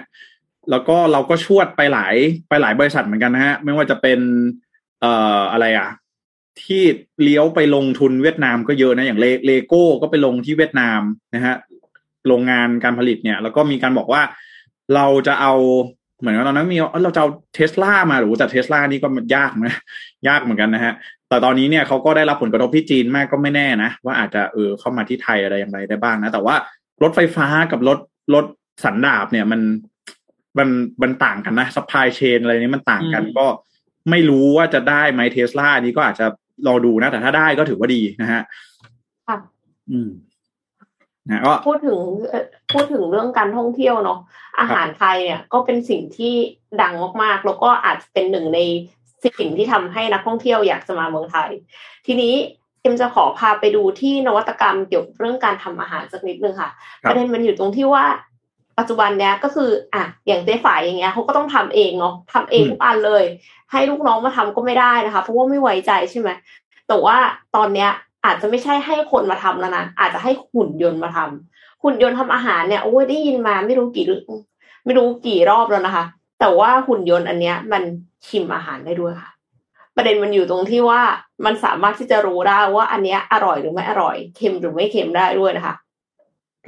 แล้วก็เราก็ชวดไปหลายไปหลายบริษัทเหมือนกันนะฮะ ไม่ว่าจะเป็นเอ่ออะไรอะ ที่เลี้ยวไปลงทุนเวียดนามก็เยอะนะ อย่างเลโก้ก็ไปลงที่เวียดนามนะฮะโรงงานการผลิตเนี่ย แล้วก็มีการบอกว่าเราจะเอาเหมือนว่าตอนนั้นมีเอ้ยเราจะเอาเทสลามาหรือแต่เทสลานี่ก็มันยากนะยากเหมือนกันนะฮะ แต่ตอนนี้เนี่ยเขาก็ได้รับผลกระทบที่จีนมากก็ไม่แน่นะ ว่าอาจจะเออเข้ามาที่ไทยอะไรอย่างไรได้บ้างนะ แต่ว่ารถไฟฟ้ากับรถรถสันดาปเนี่ยมัน มันมันต่างกันนะ supply chain อะไรนี้มันต่างกันอืมก็ไม่รู้ว่าจะได้ไหมเทสลานี้ก็อาจจะรอดูนะ แต่ถ้าได้ก็ถือว่าดีนะฮะค่ะอืมนะก็พูดถึงเอ่อพูดถึงเรื่องการท่องเที่ยวเนาะอาหารไทยเนี่ยก็เป็นสิ่งที่ดังมากๆ แล้วก็อาจจะเป็นหนึ่งในสิ่งที่ทำให้นักท่องเที่ยวอยากจะมาเมืองไทย ทีนี้เอ็มจะขอพาไปดูที่นวัตกรรมเกี่ยวกับเรื่องการทำอาหารสักนิดนึงค่ะครับประเด็นมันอยู่ตรงที่ว่า ปัจจุบันเนี้ยก็คืออะอย่างเจ๊ฝ่ายอย่างเงี้ยเขาก็ต้องทำเองเนาะทำเองทุกอันเลย ให้ลูกน้องมาทำก็ไม่ได้นะคะ เพราะว่าไม่ไว้ใจใช่ไหมแต่ว่าตอนเนี้ยอาจจะไม่ใช่ให้คนมาทำแล้วนะอาจจะให้หุ่นยนต์มาทำหุ่นยนต์ทำอาหารเนี่ยโอ้ยได้ยินมาไม่รู้กี่เรื่องไม่รู้กี่รอบแล้วนะคะ แต่ว่าหุ่นยนต์อันเนี้ย มันชิมอาหารได้ด้วยค่ะ ประเด็นมันอยู่ตรงที่ว่ามันสามารถที่จะรู้ได้ว่าอันเนี้ยอร่อยหรือไม่อร่อยเค็มหรือไม่เค็มได้ด้วยนะคะ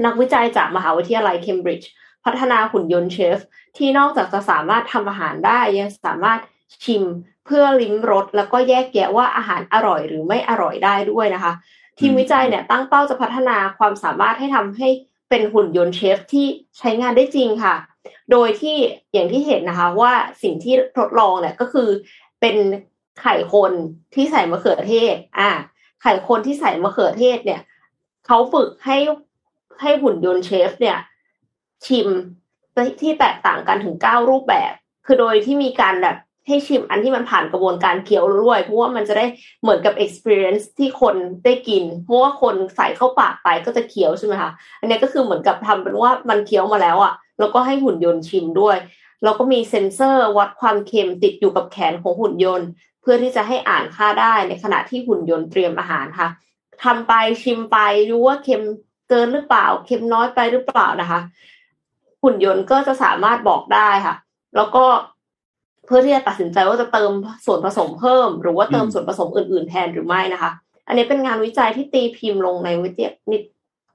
นักวิจัยจากมหาวิทยาลัยเคมบริดจ์พัฒนาหุ่นยนต์เชฟ ที่นอกจากจะสามารถทำอาหารได้ยังสามารถชิมเพื่อลิ้มรสแล้วก็แยกแยะว่าอาหารอร่อยหรือไม่อร่อยได้ด้วยนะคะ ทีมวิจัยเนี่ยตั้งเป้าจะพัฒนาความสามารถให้ทำให้เป็นหุ่นยนต์เชฟที่ใช้งานได้จริงค่ะ โดยที่อย่างที่เห็นนะคะว่าสิ่งที่ทดลองเนี่ยก็คือเป็นไข่คนที่ใส่มะเขือเทศ อ่า ไข่คนที่ใส่มะเขือเทศเนี่ยเขาฝึกให้ ให้หุ่นยนต์เชฟ เนี่ย ชิมที่แตกต่างกันถึงเก้ารูปแบบ คือโดยที่มีการแบบให้ชิมอันที่มันผ่านกระบวนการเคี้ยวด้วย เพราะว่ามันจะได้เหมือนกับ experience ที่คนได้กิน เพราะว่าคนใส่เข้าปากไปก็จะเคี้ยวใช่ไหมคะ อันนี้ก็คือเหมือนกับทำเป็นว่ามันเคี้ยวมาแล้วอะ่ะ แล้วก็ให้หุ่นยนต์ชิมด้วย แล้วก็มีเซ็นเซอร์วัดความเค็มติดอยู่กับแขนของหุ่นยนต์ เพื่อที่จะให้อ่านค่าได้ในขณะที่หุ่นยนต์เตรียมอาหารค่ะทำไปชิมไปดูว่าเค็ม เกินหรือเปล่า เค็มน้อยไปหรือเปล่านะคะ หุ่นยนต์ก็จะสามารถบอกได้ค่ะ แล้วก็เพื่อที่จะตัดสินใจว่าจะเติมส่วนผสมเพิ่ม หรือว่าเติมส่วนผสมอื่น ๆ แทนหรือไม่นะคะ อันนี้เป็นงานวิจัยที่ตีพิมพ์ลงในวิทยานิต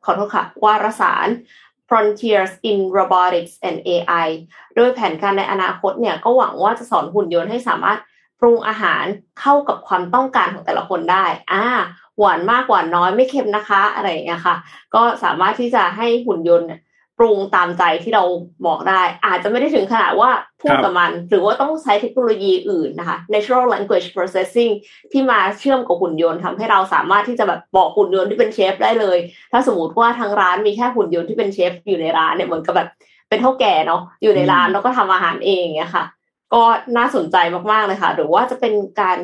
ขอโทษค่ะ วารสาร Frontiers in Robotics and AI โดยแผนการในอนาคตเนี่ยก็หวังว่าจะสอนหุ่นยนต์ให้สามารถปรุงอาหารเข้ากับความต้องการของแต่ละคนได้ อ่า หวานมากหวานน้อยไม่เค็มนะคะ อะไรอย่างเงี้ยค่ะ ก็สามารถที่จะให้หุ่นยนต์เนี่ยปรุงตามใจที่เราบอกได้ อาจจะไม่ได้ถึงขนาดว่าพูดกับมัน หรือว่าต้องใช้เทคโนโลยีอื่นนะคะ natural language processing ที่มาเชื่อมกับหุ่นยนต์ทำให้เราสามารถที่จะแบบบอกหุ่นยนต์ที่เป็นเชฟได้เลย ถ้าสมมติว่าทางร้านมีแค่หุ่นยนต์ที่เป็นเชฟอยู่ในร้านเนี่ยเหมือนกับแบบเป็นเท่าแก่เนาะอยู่ในร้านอืมแล้วก็ทำอาหารเองเนี่ยค่ะ ก็น่าสนใจมากๆเลยค่ะ หรือว่าจะเป็นการ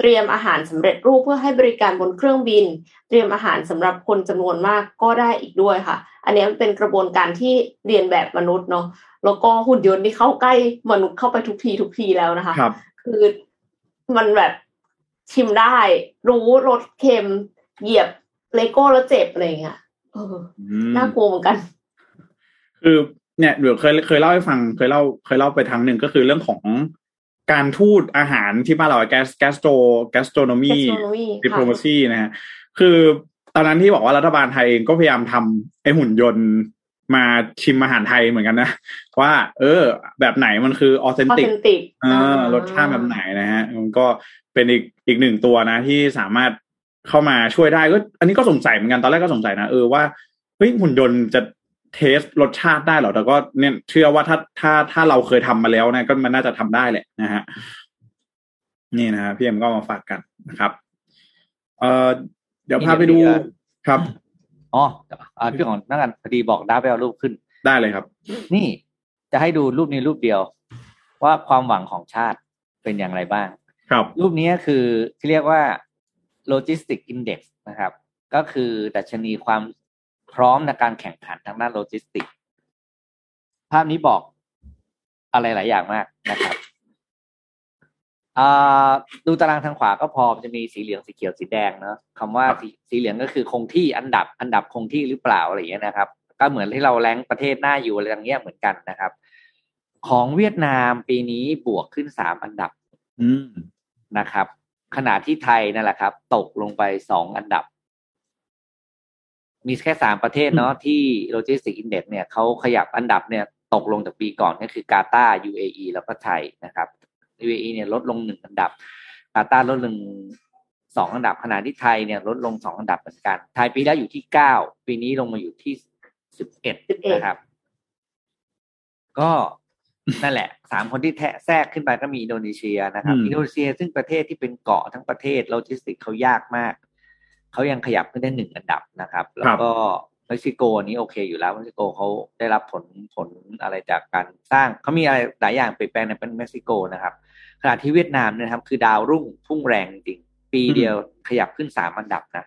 เตรียมอาหารสำเร็จรูปเพื่อให้บริการบนเครื่องบิน เตรียมอาหารสำหรับคนจำนวนมากก็ได้อีกด้วยค่ะ อันนี้มันเป็นกระบวนการที่เรียนแบบมนุษย์เนาะแล้วก็หุ่นยนต์ที่เข้าใกล้มนุษย์เข้าไปทุกทีทุกทีแล้วนะคะครับคือมันแบบชิมได้ รู้รสเค็มเหยียบเลโก้แล้วเจ็บอะไรอย่างเงี้ยเอออืมน่ากลัวเหมือนกัน คือเนี่ยเดี๋ยวเคยเคยเล่าให้ฟังเคยเล่าเคยเล่าไปทางหนึ่งก็คือเรื่องของ การทูตอาหารที่บ้านเราแกสแกสโตรแกสโตรโนมี gastronomy ดิโ l มาซีนะฮะคือตอนนั้นที่บอกว่ารัฐบาลไทยเองก็พยายามทำไอหุ่นยนต์มาชิมอาหารไทยเหมือนกันนะ ว่า เออ แบบไหนมันคือ authentic authen tic เออรสชาติแบบไหนนะฮะมันก็เป็นอีกอีกหนึ่งตัวนะ ที่สามารถเข้ามาช่วยได้ก็อันนี้ก็สงสัยเหมือนกันตอนแรกก็สงสัยนะเออว่าเฮ้ยหุ่นยนต์จะ เทสรสชาติได้เหรอแต่ก็เนี่ยเชื่อว่าถ้าถ้าถ้าเราเคยทำมาแล้วนะก็มันน่าจะทำได้แหละนะฮะนี่นะฮะพี่เอ็มก็มาฝากกันนะครับ เออเดี๋ยวพาไปดูครับอ๋ออ่าพี่ของนั่งกันพอดีบอกดาไปเอารูปขึ้น ได้เลยครับ นี่จะให้ดูรูปนี้รูปเดียว ว่าความหวังของชาติเป็นอย่างไรบ้าง ครับ รูปนี้คือที่เรียกว่า logistic index นะครับ ก็คือดัชนีความ พร้อมในการแข่งขันทางด้านโลจิสติก ภาพนี้บอกอะไรหลายอย่างมากนะครับอ่าดูตารางทางขวาก็พอมันจะมีสีเหลืองสีเขียวสีแดงเนาะคำว่าสีสีเหลืองก็คือคงที่อันดับ อันดับคงที่หรือเปล่าอะไรอย่างเงี้ยนะครับ ก็เหมือนที่เราแรงประเทศหน้าอยู่อะไรอย่างเงี้ยเหมือนกันนะครับ ของเวียดนามปีนี้บวกขึ้นสามอันดับ อืมนะครับ ขณะที่ไทยนั่นแหละครับ ตกลงไปสองอันดับ มีแค่สามประเทศเนาะที่ logistic index เนี่ยเขาขยับอันดับเนี่ยตกลงจากปีก่อนก็คือกาตาร์ UAE แล้วก็ไทยนะครับ UAE เนี่ยลดลงหนึ่งอันดับ กาตาร์ลดลงสองอันดับขณะที่ไทยเนี่ยลดลงสองอันดับเหมือนกัน ไทยปีแล้วอยู่ที่เก้าปีนี้ลงมาอยู่ที่สิบเอ็ด11นะครับ ก็นั่นแหละสามคนที่แทะแทรกขึ้นไปก็มีอินโดนีเซียนะครับอืมอินโดนีเซียซึ่งประเทศที่เป็นเกาะทั้งประเทศโลจิสติกเขายากมาก เขายังขยับขึ้นได้หนึ่งอันดับนะครับ แล้วก็เม็กซิโกนี้โอเคอยู่แล้วเม็กซิโกเขาได้รับผลผลอะไรจากการสร้างเขามีอะไรหลายอย่างเปลี่ยนแปลงในเป็นเม็กซิโกนะครับขณะที่เวียดนามเนี่ยนะครับ คือดาวรุ่งพุ่งแรงจริงๆปีเดียวขยับขึ้นสามอันดับนะ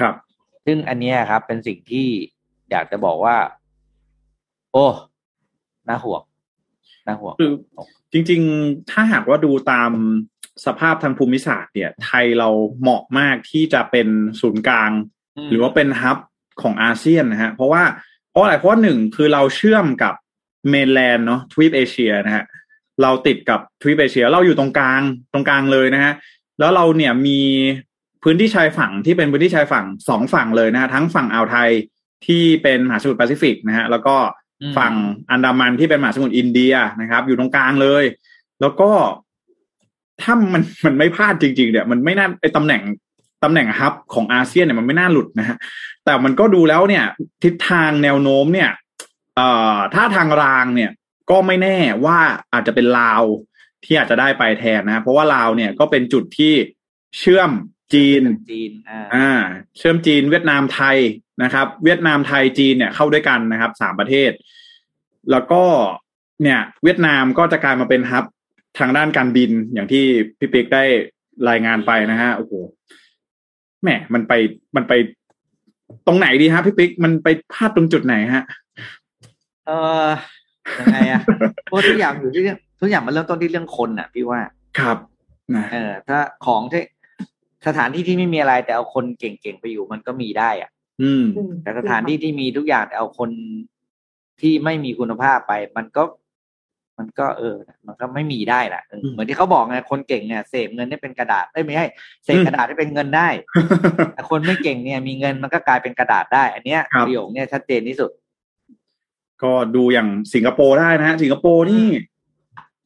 ครับ ซึ่งอันเนี้ยครับ เป็นสิ่งที่อยากจะบอกว่า โอ้น่าห่วงน่าห่วงคือจริง ๆ ถ้าหากว่าดูตาม สภาพทางภูมิศาสตร์เนี่ย ไทยเราเหมาะมากที่จะเป็นศูนย์กลาง หรือว่าเป็นฮับของอาเซียนนะฮะ เพราะว่าเพราะอะไรเพราะว่าหนึ่งคือเราเชื่อมกับเมนแลนด์เนาะทวีปเอเชียนะฮะเราติดกับทวีปเอเชีย เราอยู่ตรงกลางตรงกลางเลยนะฮะแล้วเราเนี่ยมีพื้นที่ชายฝั่งที่เป็นพื้นที่ชายฝั่งสองฝั่งเลยนะฮะทั้งฝั่งอ่าวไทยที่เป็นมหาสมุทรแปซิฟิกนะฮะแล้วก็อืมฝั่งอันดามันที่เป็นมหาสมุทรอินเดียนะครับ อยู่ตรงกลางเลย แล้วก็ ถ้ามันมันไม่พลาดจริง ๆ เนี่ย มันไม่น่าไอตำแหน่งตำแหน่งฮับของอาเซียนเนี่ยมันไม่น่าหลุดนะฮะแต่มันก็ดูแล้วเนี่ย ทิศทางแนวโน้มเนี่ยเอ่อถ้าทางรางเนี่ยก็ไม่แน่ว่าอาจจะเป็นลาวที่อาจจะได้ไปแทนนะฮะเพราะว่าลาวเนี่ยก็เป็นจุดที่เชื่อมจีนจีนอ่าอ่าเชื่อมจีนเวียดนามไทยนะครับ เวียดนามไทยจีนเนี่ยเข้าด้วยกันนะครับสามประเทศ แล้วก็เนี่ย เวียดนามก็จะกลายมาเป็นฮับ ทางด้านการบินอย่างที่พี่ปิ๊กได้รายงานไปนะฮะโอ้โหแหมมันไปมันไปตรงไหนดีฮะพี่ปิ๊กมันไปพลาดตรงจุดไหนฮะ เออยังไงอะเพราะทุกอย่างอยู่ที่เรื่องทุกอย่างมันเริ่มต้นที่เรื่องคนน่ะ พี่ว่าครับนะเออ ถ้าของที่สถานที่ที่ไม่มีอะไรแต่เอาคนเก่งๆไปอยู่มันก็มีได้อะอืม แต่สถานที่ที่มีทุกอย่างแต่เอาคนที่ไม่มีคุณภาพไป มันก็ มันก็เออ มันก็ไม่มีได้ละเอออืมเหมือนที่เขาบอกไงคนเก่งเนี่ยเสพเงินได้เป็นกระดาษได้ยไม่ใช่เสพอืมกระดาษได้เป็นเงินได้แต่คนไม่เก่งเนี่ย มีเงินมันก็กลายเป็นกระดาษได้ อันเนี้ยครับประโยคเนี่ยชัดเจนที่สุด ก็ดูอย่างสิงคโปร์ได้นะฮะสิงคโปร์นี่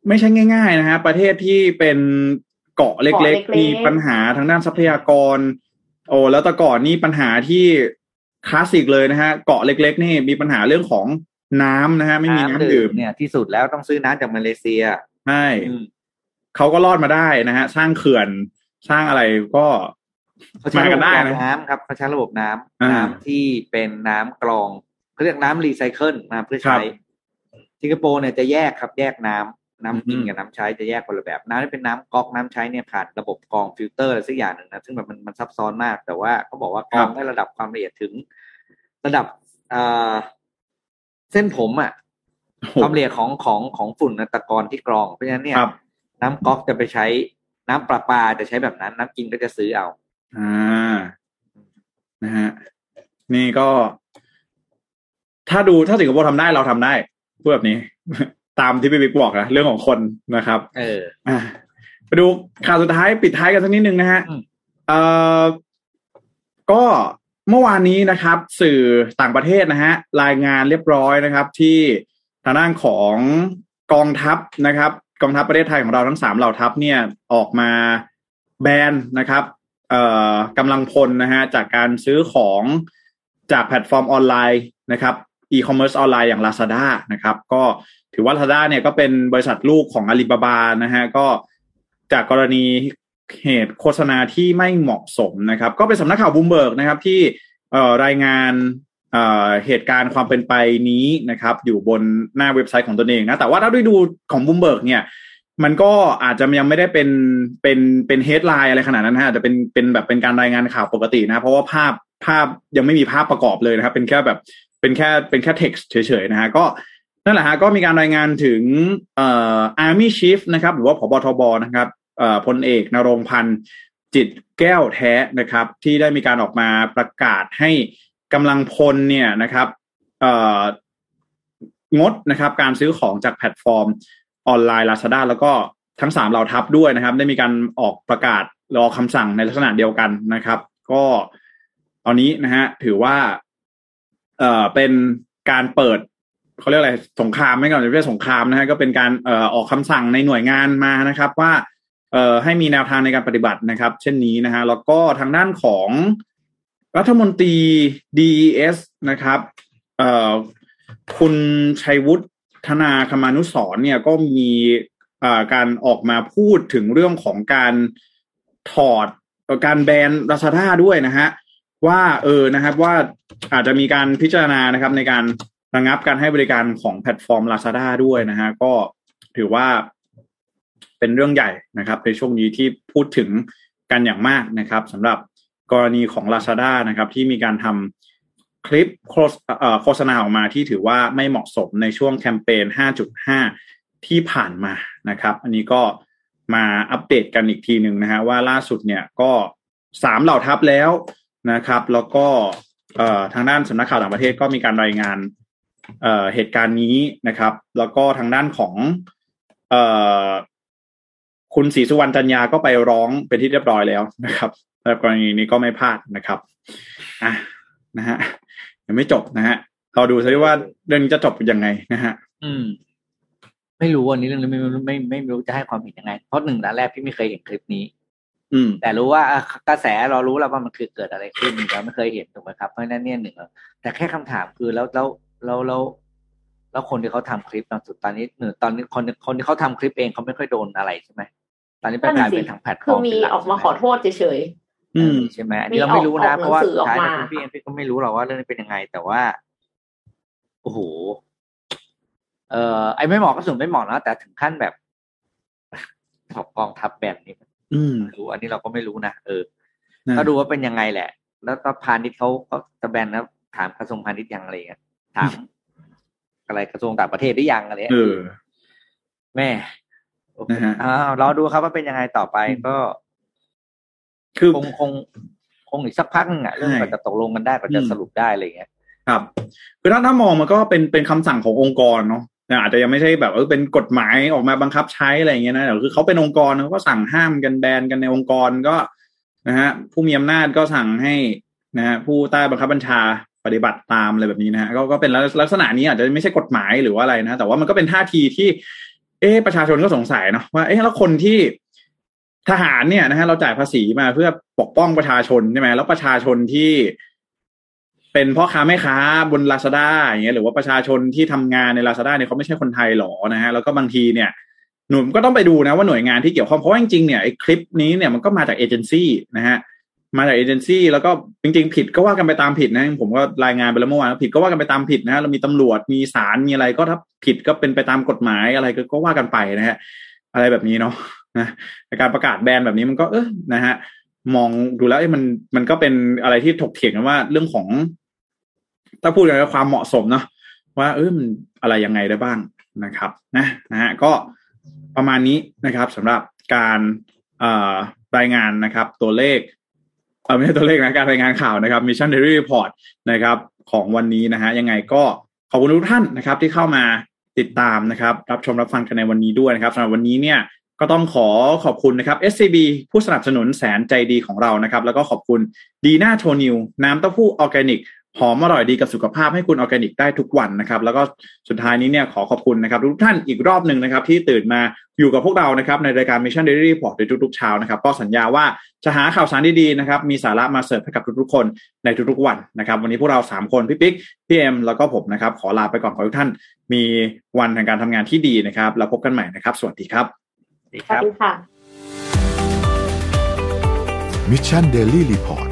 ไม่ใช่ง่าย ๆ นะฮะประเทศที่เป็นเกาะเล็กเกาะเล็กๆๆมีปัญหาทางด้านทรัพยากร โอ้แล้วแต่ก่อนนี่ปัญหาที่คลาสสิกเลยนะฮะเกาะเล็ก ๆ นี่มีปัญหาเรื่องของ น้ำนะฮะไม่มีน้ำดื่มเนี่ยที่สุดแล้วต้องซื้อน้ำจากมาเลเซียใช่อืมเขาก็รอดมาได้นะฮะ สร้างเขื่อนสร้างอะไรก็เขาใช้มาระกับบนได้กรองนะน้ำครับเขาใช้ระบบน้ำอ่าน้ำที่เป็นน้ำกรองเขาเรียกน้ำรีไซเคิลมาเพื่อใช้ครับสิงคโปร์เนี่ยจะแยกครับ แยกน้ำน้ำกินอืมกับน้ำใช้จะแยกคนละแบบ น้ำที่เป็นน้ำก๊อกน้ำใช้เนี่ยผ่านระบบกรองฟิลเตอร์อะไรสักอย่างหนึ่งนะซึ่งแบบมันมันซับซ้อนมาก แต่ว่าเขาบอกว่ากรองได้ระดับความละเอียดถึง ระดับอ่า เส้นผมอะโอ้โหความละเอียดของของของฝุ่นตะกอนที่กรอง เพราะฉะนั้นเนี่ยครับน้ำก๊อกจะไปใช้น้ำประปาจะใช้แบบนั้น น้ำกินก็จะซื้อเอา อ่า นะฮะ นี่ก็ ถ้าดูถ้าสิงคโปร์ทำได้เราทำได้พูดแบบนี้ ตามที่พี่บิ๊กบอกนะเรื่องของคนนะครับ เอออะไปดูข่าวสุดท้ายปิดท้ายกันสักนิดนึงนะฮะอืมเอ่อก็ เมื่อวานนี้นะครับ สื่อต่างประเทศนะฮะรายงานเรียบร้อยนะครับ ที่ทางด้านของกองทัพนะครับ กองทัพประเทศไทยของเราทั้งสามเหล่าทัพเนี่ยออกมาแบนนะครับเอ่อกำลังพลนะฮะจากการซื้อของจากแพลตฟอร์มออนไลน์นะครับอีคอมเมิร์ซออนไลน์อย่าง Lazada นะครับ ก็ถือว่า Lazada เนี่ยก็เป็นบริษัทลูกของ Alibaba นะฮะก็จากกรณี เหตุโฆษณาที่ไม่เหมาะสมนะครับ ก็เป็นสำนักข่าวบูมเบิร์กนะครับ ที่รายงานเหตุการณ์ความเป็นไปนี้นะครับ อยู่บนหน้าเว็บไซต์ของตนเองนะแต่ว่าถ้าดูของบูมเบิร์กเนี่ย มันก็อาจจะยังไม่ได้เป็นเป็นเป็น headline อะไรขนาดนั้นฮะจะเป็นเป็นแบบเป็นการรายงานข่าวปกตินะ เพราะว่าภาพภาพยังไม่มีภาพประกอบเลยนะครับ เป็นแค่แบบเป็นแค่เป็นแค่ text เฉยๆนะฮะก็นั่นแหละฮะก็มีการรายงานถึงเอ่อ army chief นะครับ หรือว่าผบ.ทบ.นะครับ พลเอกณรงค์พันธ์จิตแก้วแท้นะครับ ที่ได้มีการออกมาประกาศให้กำลังพลเนี่ยนะครับงดนะครับการซื้อของจากแพลตฟอร์มออนไลน์ Lazada แล้วก็ทั้งสามเหล่าทัพด้วยนะครับ ได้มีการออกประกาศรอคำสั่งในลักษณะเดียวกันนะครับ ก็ตอนนี้นะฮะถือว่าเอ่อเป็นการเปิดเขาเรียกอะไรสงครามไม่ก่อนจะเรียกสงครามนะฮะก็เป็นการเอ่อออกคำสั่งในหน่วยงานมานะครับ ว่า ให้มีแนวทางในการปฏิบัตินะครับ เช่นนี้นะฮะแล้วก็ทางด้านของรัฐมนตรี DES นะครับเอ่อคุณชัยวุฒิธนาคมานุสรณ์เนี่ยก็มีเอ่อการออกมาพูดถึงเรื่องของการถอดการแบน Lazada ด้วยนะฮะว่าเออนะครับว่าอาจจะมีการพิจารณานะครับในการระงับการให้บริการของแพลตฟอร์ม Lazada ด้วยนะฮะก็ถือว่า เป็นเรื่องใหญ่นะครับ ในช่วงนี้ที่พูดถึงกันอย่างมากนะครับสำหรับกรณีของ Lazada นะครับ ที่มีการทำคลิปโฆษณาออกมาที่ถือว่าไม่เหมาะสมในช่วงแคมเปญ 5.5 ที่ผ่านมานะครับ อันนี้ก็มาอัปเดตกันอีกทีหนึ่งนะฮะว่าล่าสุดเนี่ยก็สามเหล่าทัพแล้วนะครับ แล้วก็ทางด้านสำนักข่าวต่างประเทศก็มีการรายงานเเหตุการณ์นี้นะครับ แล้วก็ทางด้านของ คุณศรีสุวรรณจันยาก็ไปร้องเป็นที่เรียบร้อยแล้วนะครับแล้วกรณีนี้ก็ไม่พลาดนะครับอะนะฮะยังไม่จบนะฮะเราดูซิว่าเรื่องนี้จะจบยังไงนะฮะ อืม ไม่รู้วันนี้เรื่องนี้ไม่ไม่ไม่ไม่ไม่รู้จะให้ความเห็นยังไง เพราะหนึ่งนัดแรกพี่ไม่เคยเห็นคลิปนี้ อืม แต่รู้ว่าอะกระแสเรารู้แล้วว่ามันคือเกิดอะไรขึ้นเราไม่เคยเห็นถูกไหมครับเพราะฉะนั้นเนี่ยหนึ่งแต่แค่คำถามคือแล้วแล้วแล้วแล้วแล้วคนที่เขาทำคลิปตอนสุดตอนนี้หนึ่งตอนนี้คนคนที่เขาทำคลิปเองเขาไม่ค่อยโดนอะไรใช่ไหม ตอนนี้เป็นกลารเป็นทางแพลตฟคืออร์มมีเป็นหลัออกมาขอโทษเฉยอืมใช่ไหมอันนี้เราไม่รู้นะมีออกเพราะว่าออกหนังสือออกท้ายมาแล้วพี่เองพี่ก็ไม่รู้หรอกว่าเรื่องนี้เป็นยังไง แต่ว่าโอ้โหเอ่อไอ้ไม่เหมาะก็ส่วนไม่เหมาะนะแต่ถึงขั้นแบบของกองทัพแบบนี้ อืมรู้อันนี้เราก็ไม่รู้นะเออนั่นก็ดูว่าเป็นยังไงแหละ แล้วก็พาณิชย์เขาก็จะแบนนะถามกระทรวงพาณิชย์ยังอะไรเงี้ยถามอะไรกระทรวงต่างประเทศได้ยังอะไรเงี้เอยอแม่ นะฮะอ้าวรอดูครับว่าเป็นยังไงต่อไปก็คือคงคงคงอีกสักพักหนึงอะเรื่องใช่กว่าจะตกลงกันได้กว่าจะอืมสรุปได้อะไรเงี้ย ครับคือถ้าถ้ามองมันก็เป็นเป็นคำสั่งขององค์กรเนาะแต่อาจจะยังไม่ใช่แบบเออเป็นกฎหมายออกมาบังคับใช้อะไรอย่างเงี้ยนะแต่คือเขาเป็นองค์กรเขาก็สั่งห้ามกันแบนกันในองค์กรก็นะฮะ ผู้มีอำนาจก็สั่งให้นะฮะผู้ใต้บังคับบัญชาปฏิบัติตามอะไรแบบนี้นะฮะก็ก็เป็นลักษณะนี้อาจจะไม่ใช่กฎหมายหรือว่าอะไรนะ แต่ว่ามันก็เป็นท่าทีที่ เอ๊ประชาชนก็สงสัยเนาะว่าเอ๊ะแล้วคนที่ทหารเนี่ยนะฮะเราจ่ายภาษีมาเพื่อปกป้องประชาชนใช่ไหมแล้วประชาชนที่เป็นพ่อค้าแม่ค้าบนลาซาด้าอย่างเงี้ยหรือว่าประชาชนที่ทำงานในลาซาด้าเนี่ยเขาไม่ใช่คนไทยหรอนะฮะแล้วก็บางทีเนี่ยหนุ่มก็ต้องไปดูนะว่าหน่วยงานที่เกี่ยวข้องเพราะว่าจริงๆเนี่ยไอ้คลิปนี้เนี่ยมันก็มาจากเอเจนซี่นะฮะ มาจากเอเจนซี่แล้วก็จริงๆ ผิดก็ว่ากันไปตามผิดนะ ผมก็รายงานไปแล้วเมื่อวานผิดก็ว่ากันไปตามผิดนะเรามีตำรวจมีศาลมีอะไรก็ถ้าผิดก็เป็นไปตามกฎหมายอะไรก็ว่ากันไปนะฮะอะไรแบบนี้เนาะนะการประกาศแบนแบบนี้มันก็เออนะฮะมองดูแล้วมันมันก็เป็นอะไรที่ถกเถียงกันว่าเรื่องของ ถ้าพูดถึงความเหมาะสมเนาะว่าเออมันอะไรยังไงได้บ้างนะครับ นะนะฮะก็ประมาณนี้นะครับสำหรับการรายงานนะครับ ตัวเลข ไม่ใช่ตัวเลขนะการรายงานข่าวนะครับ Mission Daily Report นะครับของวันนี้นะฮะยังไงก็ขอบคุณทุกท่านนะครับ ที่เข้ามาติดตามนะครับ รับชมรับฟังกันในวันนี้ด้วยนะครับสำหรับวันนี้เนี่ยก็ต้องขอขอบคุณนะครับ SCB ผู้สนับสนุนแสนใจดีของเรานะครับ แล้วก็ขอบคุณดีน่าโทนิวน้ำเต้าหู้ออร์แกนิก หอมอร่อยดีกับสุขภาพให้คุณออร์แกนิกได้ทุกวันนะครับ แล้วก็สุดท้ายนี้เนี่ยขอขอบคุณนะครับ ทุกท่านอีกรอบหนึ่งนะครับ ที่ตื่นมาอยู่กับพวกเรานะครับ ในรายการ Mission Daily Report ในทุกๆเช้านะครับ ก็สัญญาว่าจะหาข่าวสารดีๆนะครับ มีสาระมาเสิร์ฟให้กับทุกๆคนในทุกๆวันนะครับ วันนี้พวกเรา 3 คนพี่ปิ๊กพี่เอ็มแล้วก็ผมนะครับ ขอลาไปก่อนขอทุกท่าน มีวันแห่งการทำงานที่ดีนะครับแล้วพบกันใหม่นะครับ สวัสดีครับสวัสดีค่ะ Mission Daily Report